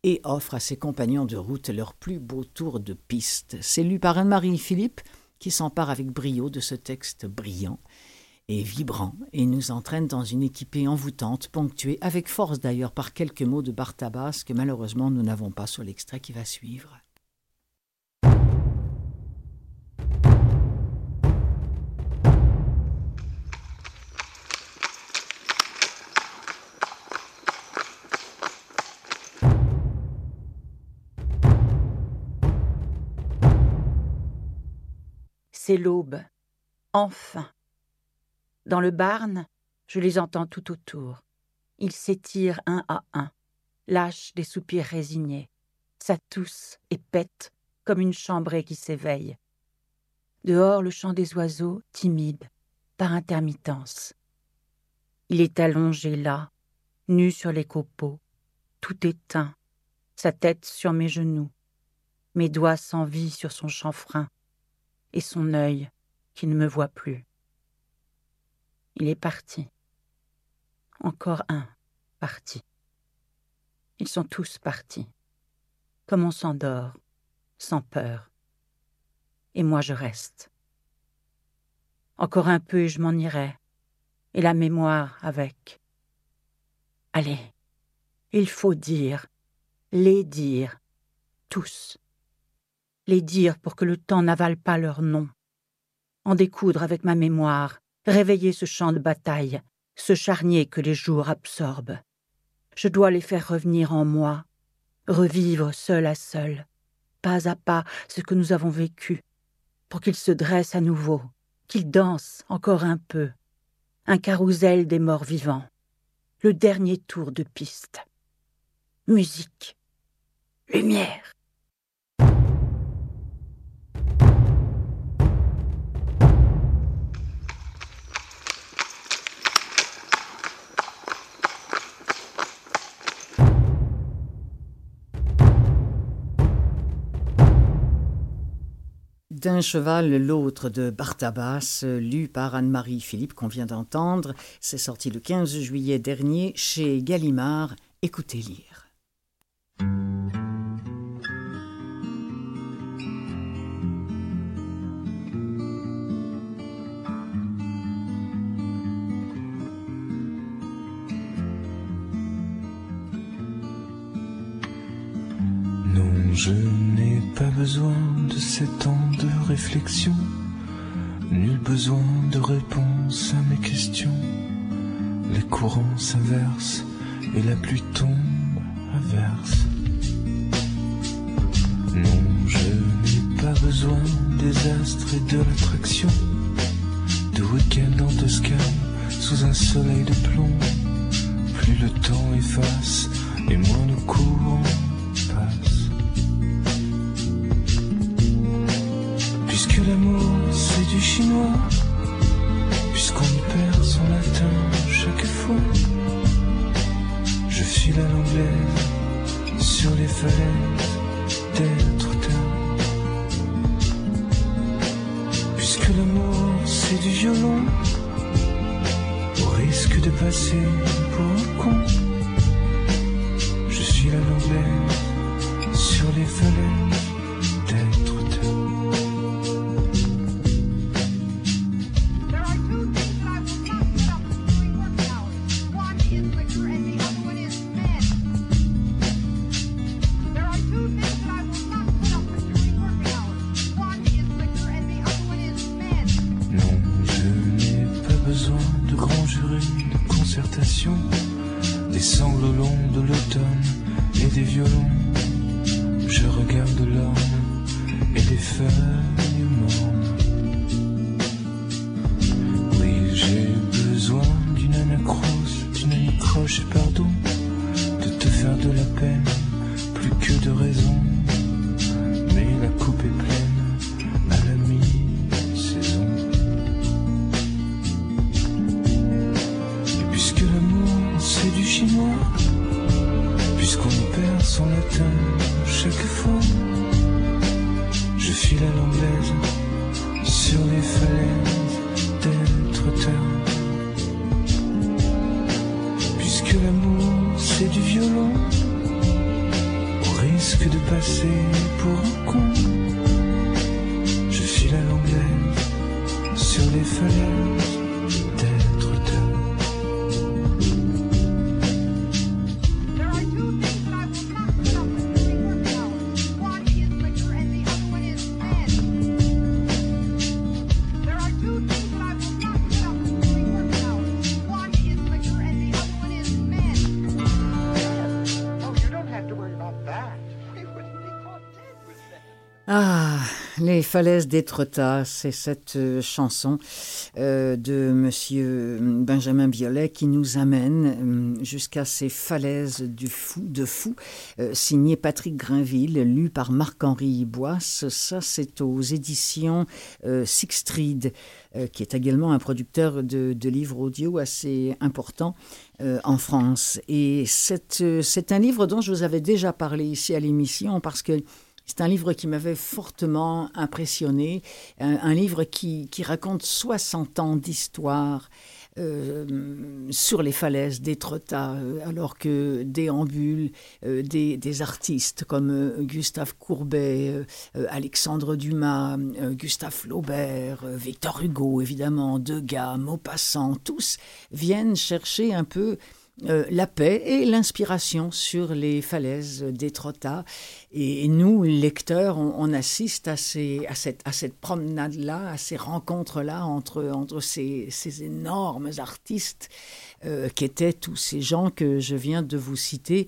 [SPEAKER 1] et offre à ses compagnons de route leur plus beau tour de piste. C'est lu par Anne-Marie Philippe qui s'empare avec brio de ce texte brillant et vibrant et nous entraîne dans une équipée envoûtante, ponctuée avec force d'ailleurs par quelques mots de Bartabas que malheureusement nous n'avons pas sur l'extrait qui va suivre.
[SPEAKER 9] C'est l'aube. Enfin. Dans le Barn, Je les entends tout autour. Ils s'étirent un à un, lâchent des soupirs résignés, s'atoussent et pètent comme une chambrée qui s'éveille. Dehors, le chant des oiseaux, timide, par intermittence. Il est allongé là, nu sur les copeaux, tout éteint, sa tête sur mes genoux, mes doigts sans vie sur son chanfrein, et son œil qui ne me voit plus. Il est parti. Encore un parti. Ils sont tous partis. Comme on s'endort, sans peur. Et moi je reste. Encore un peu et je m'en irai, et la mémoire avec. Allez, il faut dire, les dire, tous. Les dire pour que le temps n'avale pas leur nom. En découdre avec ma mémoire, réveiller ce champ de bataille, ce charnier que les jours absorbent. Je dois les faire revenir en moi, revivre seul à seul, pas à pas ce que nous avons vécu, pour qu'ils se dressent à nouveau, qu'ils dansent encore un peu. Un carrousel des morts vivants. Le dernier tour de piste. Musique. Lumière.
[SPEAKER 1] D'un cheval, l'autre de Bartabas, lu par Anne-Marie Philippe qu'on vient d'entendre. C'est sorti le 15 juillet dernier chez Gallimard. Écoutez lire.
[SPEAKER 10] Non, je pas besoin de sept ans de réflexion, nul besoin de réponse à mes questions. Les courants s'inversent et la pluie tombe à verse. Non, je n'ai pas besoin des astres et de l'attraction, de week-end en Toscane sous un soleil de plomb. Plus le temps efface et moins nos courants Puisque l'amour c'est du chinois, puisqu'on perd son latin chaque fois, je file à l'anglaise sur les falaises d'être Puisque l'amour c'est du violon, au risque de passer pour un con,
[SPEAKER 1] Ah, Les falaises d'Étretat, c'est cette euh, chanson euh, de Monsieur Benjamin Biolay qui nous amène euh, jusqu'à ces falaises du fou, de fou, euh, signé Patrick Grinville, lu par Marc-Henri Boisse. Ça, c'est aux éditions euh, euh, qui est également un producteur de, livres audio assez important euh, en France. Et euh, c'est un livre dont je vous avais déjà parlé ici à l'émission parce que c'est un livre qui m'avait fortement impressionné, un, livre qui, raconte 60 ans d'histoire euh, sur les falaises d'Étretat, euh, alors que déambulent euh, des, artistes comme Gustave Courbet, Alexandre Dumas, Gustave Flaubert, Victor Hugo, évidemment, Degas, Maupassant, tous viennent chercher un peu euh, la paix et l'inspiration sur les falaises d'Étretat. Et nous, lecteurs, on, assiste à, à cette, promenade-là, à ces rencontres-là entre, ces, énormes artistes euh, qu'étaient tous ces gens que je viens de vous citer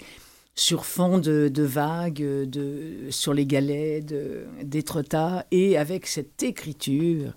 [SPEAKER 1] sur fond de, vagues, de, sur les galets de- et avec cette écriture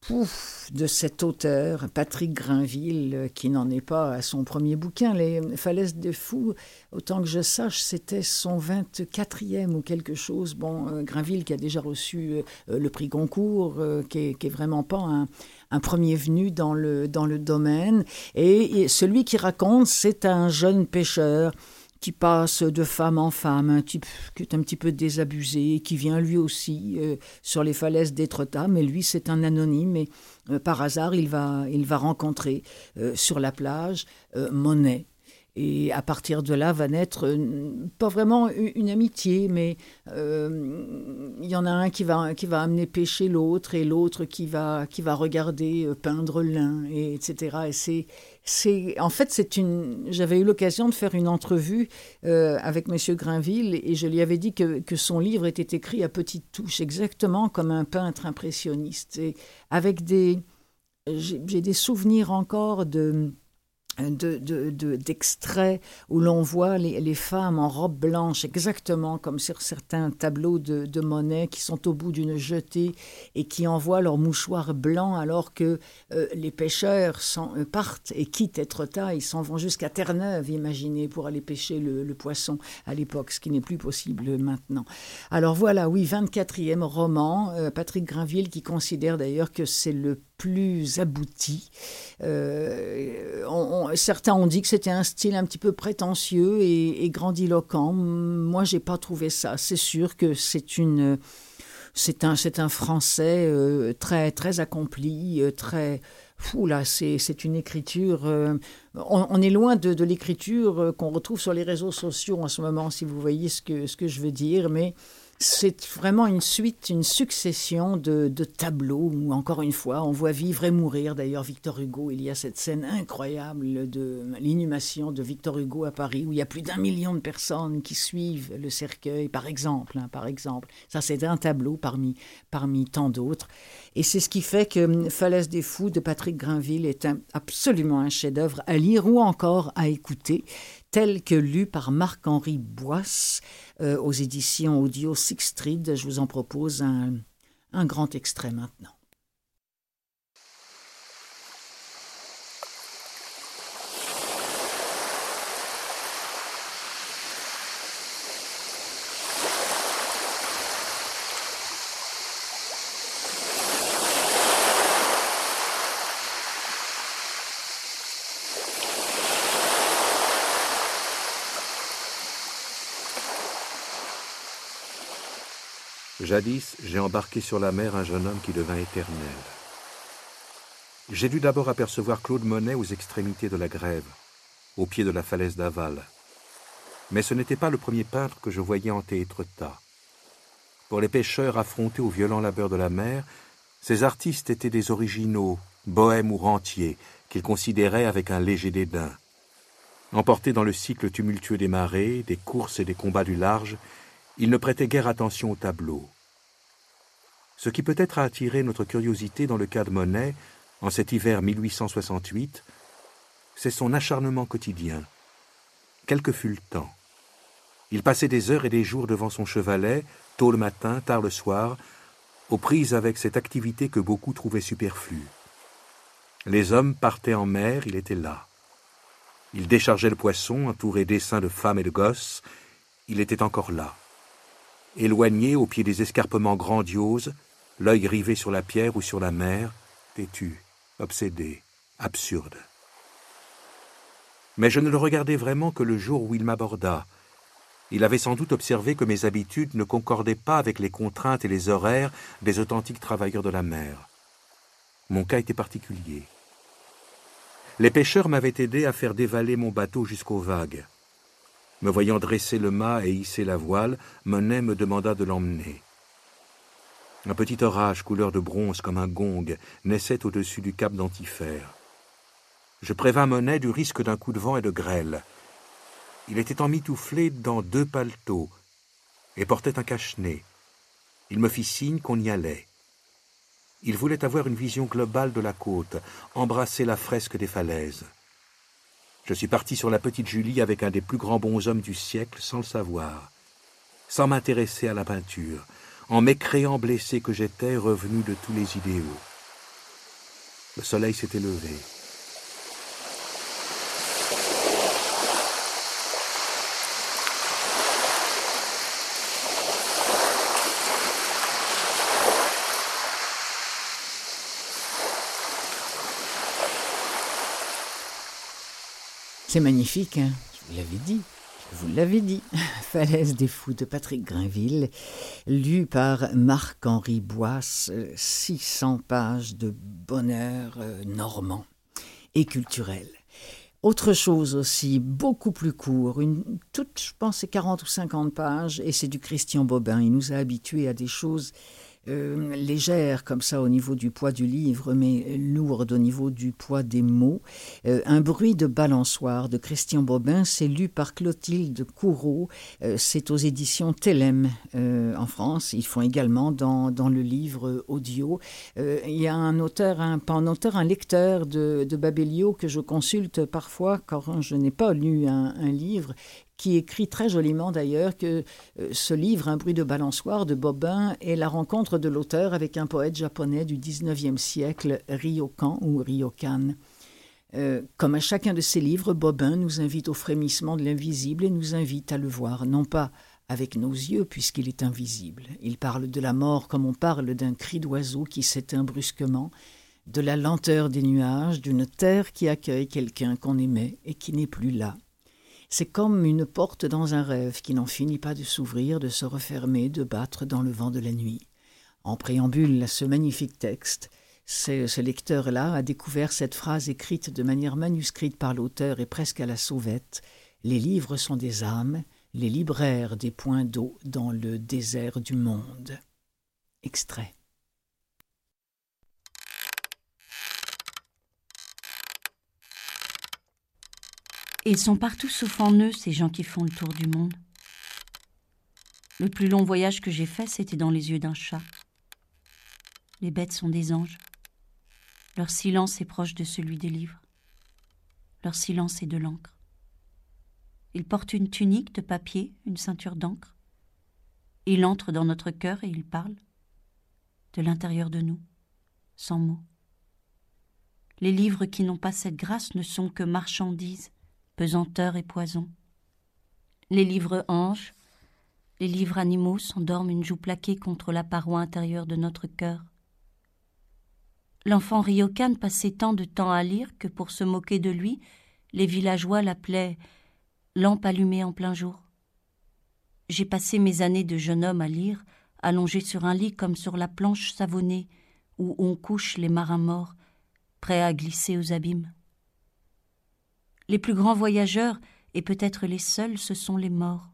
[SPEAKER 1] pouf, de cet auteur, Patrick Grinville, euh, qui n'en est pas à son premier bouquin, Les Falaises des Fous, autant que je sache, c'était son 24e ou quelque chose. Bon, euh, Grinville qui a déjà reçu euh, le prix Goncourt, qui, est, vraiment pas un, premier venu dans le, dans le domaine. Et celui qui raconte, c'est un jeune pêcheur qui passe de femme en femme, un type qui est un petit peu désabusé, qui vient lui aussi euh, sur les falaises d'Étretat, mais lui c'est un anonyme et euh, par hasard il va, rencontrer euh, sur la plage Monet. Et à partir de là va naître euh, pas vraiment une, amitié, mais euh, il y en a un qui va, qui va amener pêcher l'autre et l'autre qui va, qui va regarder euh, peindre l'un, et etc. Et c'est, c'est, en fait, c'est une. J'avais eu l'occasion de faire une entrevue avec Monsieur Grinville et je lui avais dit que, que son livre était écrit à petites touches, exactement comme un peintre impressionniste, et avec des. J'ai des souvenirs encore de de, de, de- d'extraits où l'on voit les, femmes en robe blanche, exactement comme sur certains tableaux de, Monet qui sont au bout d'une jetée et qui envoient leur mouchoir blanc alors que euh, les pêcheurs euh, partent et quittent Étretat. Ils s'en vont jusqu'à Terre-Neuve, imaginez, pour aller pêcher le, le poisson à l'époque, ce qui n'est plus possible maintenant. Alors voilà, oui, 24e roman, euh, Patrick Grinville qui considère d'ailleurs que c'est le plus abouti. Euh, certains ont dit que c'était un style un petit peu prétentieux et, grandiloquent. Moi, j'ai pas trouvé ça. C'est sûr que c'est une, c'est un, c'est un français euh, très, très accompli, euh, très. Fou là, c'est une écriture. on, est loin de, l'écriture qu'on retrouve sur les réseaux sociaux en ce moment, si vous voyez ce que, ce que je veux dire, mais c'est vraiment une suite, une succession de, de tableaux où, encore une fois, on voit vivre et mourir. D'ailleurs, Victor Hugo, il y a cette scène incroyable de l'inhumation de Victor Hugo à Paris, où il y a plus d'un million de personnes qui suivent le cercueil, par exemple. hein, par exemple. Ça, c'est un tableau parmi, parmi tant d'autres. Et c'est ce qui fait que Falaise des Fous de Patrick Grinville est absolument un chef-d'œuvre à lire ou encore à écouter, tel que lu par Marc-Henri Boisse euh, aux éditions audio Sixtreed. Je vous en propose un grand extrait maintenant.
[SPEAKER 11] Jadis, j'ai embarqué sur la mer un jeune homme qui devint éternel. J'ai dû d'abord apercevoir Claude Monet aux extrémités de la grève, au pied de la falaise d'Aval. Mais ce n'était pas le premier peintre que je voyais hanter Étretat. Pour les pêcheurs affrontés aux violents labeurs de la mer, ces artistes étaient des originaux, bohèmes ou rentiers, qu'ils considéraient avec un léger dédain. Emportés dans le cycle tumultueux des marées, des courses et des combats du large, ils ne prêtaient guère attention au tableau. Ce qui peut-être a attiré notre curiosité dans le cas de Monet, en cet hiver 1868, c'est son acharnement quotidien. Quel que fut le temps. Il passait des heures et des jours devant son chevalet, tôt le matin, tard le soir, aux prises avec cette activité que beaucoup trouvaient superflue. Les hommes partaient en mer, il était là. Il déchargeait le poisson, entouré d'essaims de femmes et de gosses, il était encore là. Éloigné au pied des escarpements grandioses, l'œil rivé sur la pierre ou sur la mer, têtu, obsédé, absurde. Mais je ne le regardais vraiment que le jour où il m'aborda. Il avait sans doute observé que mes habitudes ne concordaient pas avec les contraintes et les horaires des authentiques travailleurs de la mer. Mon cas était particulier. Les pêcheurs m'avaient aidé à faire dévaler mon bateau jusqu'aux vagues. Me voyant dresser le mât et hisser la voile, Monet me demanda de l'emmener. Un petit orage couleur de bronze comme un gong naissait au-dessus du cap d'Antifère. Je prévins Monet du risque d'un coup de vent et de grêle. Il était emmitouflé dans deux paletots et portait un cache-nez. Il me fit signe qu'on y allait. Il voulait avoir une vision globale de la côte, embrasser la fresque des falaises. Je suis parti sur la petite Julie avec un des plus grands bonshommes du siècle sans le savoir, sans m'intéresser à la peinture, en m'écréant blessé que j'étais, revenu de tous les idéaux. Le soleil s'était levé.
[SPEAKER 1] C'est magnifique, hein je vous l'avais dit. Vous l'avais dit. Falaise des fous de Patrick Grinville, lu par Marc-Henri Boisse, 600 pages de bonheur euh, normand et culturel. Autre chose aussi, beaucoup plus court, une toute, je pense, c'est 40 ou 50 pages, et c'est du Christian Bobin. Il nous a habitués à des choses euh, légère comme ça au niveau du poids du livre, mais lourde au niveau du poids des mots. Euh, un bruit de balançoire de Christian Bobin, c'est lu par Clotilde Courreau. Euh, c'est aux éditions Telem en France. Ils font également dans, dans le livre audio. il y a un auteur, un, pas un auteur, un lecteur de, de que je consulte parfois quand je n'ai pas lu un livre qui écrit très joliment d'ailleurs que euh, ce livre, Un bruit de balançoire de Bobin, est la rencontre de l'auteur avec un poète japonais du XIXe siècle, Ryokan ou Ryokan. Euh, comme à chacun de ses livres, Bobin nous invite au frémissement de l'invisible et nous invite à le voir, non pas avec nos yeux, puisqu'il est invisible. Il parle de la mort comme on parle d'un cri d'oiseau qui s'éteint brusquement, de la lenteur des nuages, d'une terre qui accueille quelqu'un qu'on aimait et qui n'est plus là. C'est comme une porte dans un rêve qui n'en finit pas de s'ouvrir, de se refermer, de battre dans le vent de la nuit. En préambule à ce magnifique texte, ce lecteur-là a découvert cette phrase écrite de manière manuscrite par l'auteur et presque à la sauvette. Les livres sont des âmes, les libraires des points d'eau dans le désert du monde. Extrait.
[SPEAKER 12] Ils sont partout sauf en eux, ces gens qui font le tour du monde. Le plus long voyage que j'ai fait, c'était dans les yeux d'un chat. Les bêtes sont des anges. Leur silence est proche de celui des livres. Leur silence est de l'encre. Ils portent une tunique de papier, une ceinture d'encre. Il entre dans notre cœur et il parle, de l'intérieur de nous, sans mots. Les livres qui n'ont pas cette grâce ne sont que marchandises, pesanteur et poison. Les livres anges, les livres animaux s'endorment une joue plaquée contre la paroi intérieure de notre cœur. L'enfant Ryokan passait tant de temps à lire que pour se moquer de lui, les villageois l'appelaient lampe allumée en plein jour. J'ai passé mes années de jeune homme à lire, allongé sur un lit comme sur la planche savonnée où on couche les marins morts, prêts à glisser aux abîmes. Les plus grands voyageurs, et peut-être les seuls, ce sont les morts.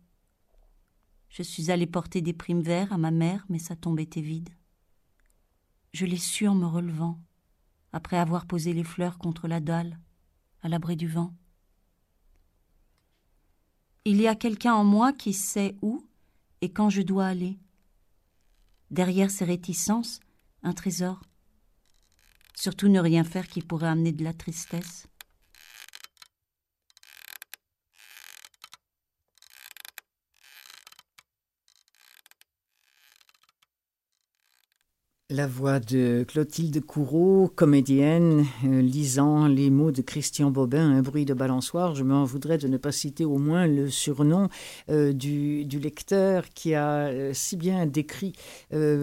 [SPEAKER 12] Je suis allé porter des primes verts à ma mère, mais sa tombe était vide. Je l'ai su en me relevant, après avoir posé les fleurs contre la dalle, à l'abri du vent. Il y a quelqu'un en moi qui sait où et quand je dois aller. Derrière ces réticences, un trésor. Surtout ne rien faire qui pourrait amener de la tristesse.
[SPEAKER 1] La voix de Clotilde Courreau, comédienne, euh, lisant les mots de Christian Bobin, un bruit de balançoire. Je m'en voudrais de ne pas citer au moins le surnom euh, du, lecteur qui a euh, si bien décrit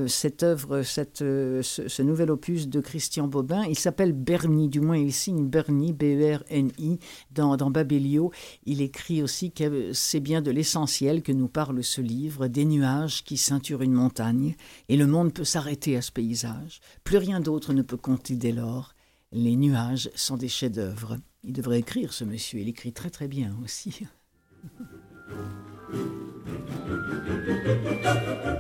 [SPEAKER 1] cette œuvre, ce, nouvel opus de Christian Bobin. Il s'appelle Bernie, du moins il signe Bernie, B-E-R-N-I, dans, dans Babelio. Il écrit aussi que c'est bien de l'essentiel que nous parle ce livre, des nuages qui ceinturent une montagne, et le monde peut s'arrêter à paysage. Plus rien d'autre ne peut compter dès lors. Les nuages sont des chefs-d'œuvre. Il devrait écrire, ce monsieur. Il écrit très très bien aussi.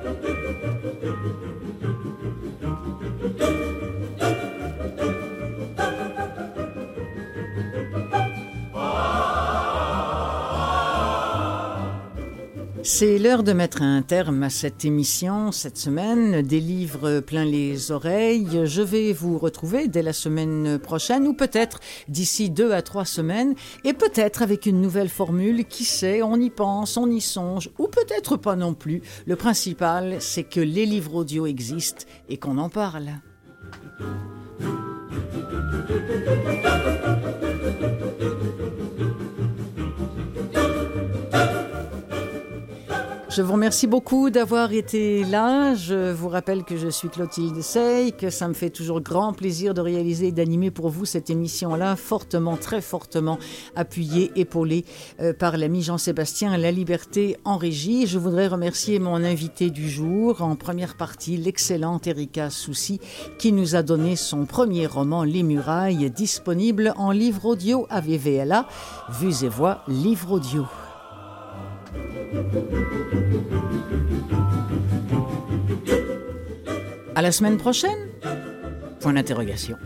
[SPEAKER 1] C'est l'heure de mettre un terme à cette émission cette semaine, des livres plein les oreilles. Je vais vous retrouver dès la semaine prochaine ou peut-être d'ici deux à trois semaines et peut-être avec une nouvelle formule, qui sait, on y pense, on y songe ou peut-être pas non plus. Le principal, c'est que les livres audio existent et qu'on en parle. Je vous remercie beaucoup d'avoir été là. Je vous rappelle que je suis Clotilde Sey, que ça me fait toujours grand plaisir de réaliser et d'animer pour vous cette émission-là, fortement, très fortement appuyée, épaulée euh, par l'ami Jean-Sébastien La Liberté en régie. Je voudrais remercier mon invité du jour, en première partie, l'excellente Erika Soucy, qui nous a donné son premier roman, Les Murailles, disponible en livre audio à VVLA. Vues et voix, livre audio. À la semaine prochaine Point d'interrogation.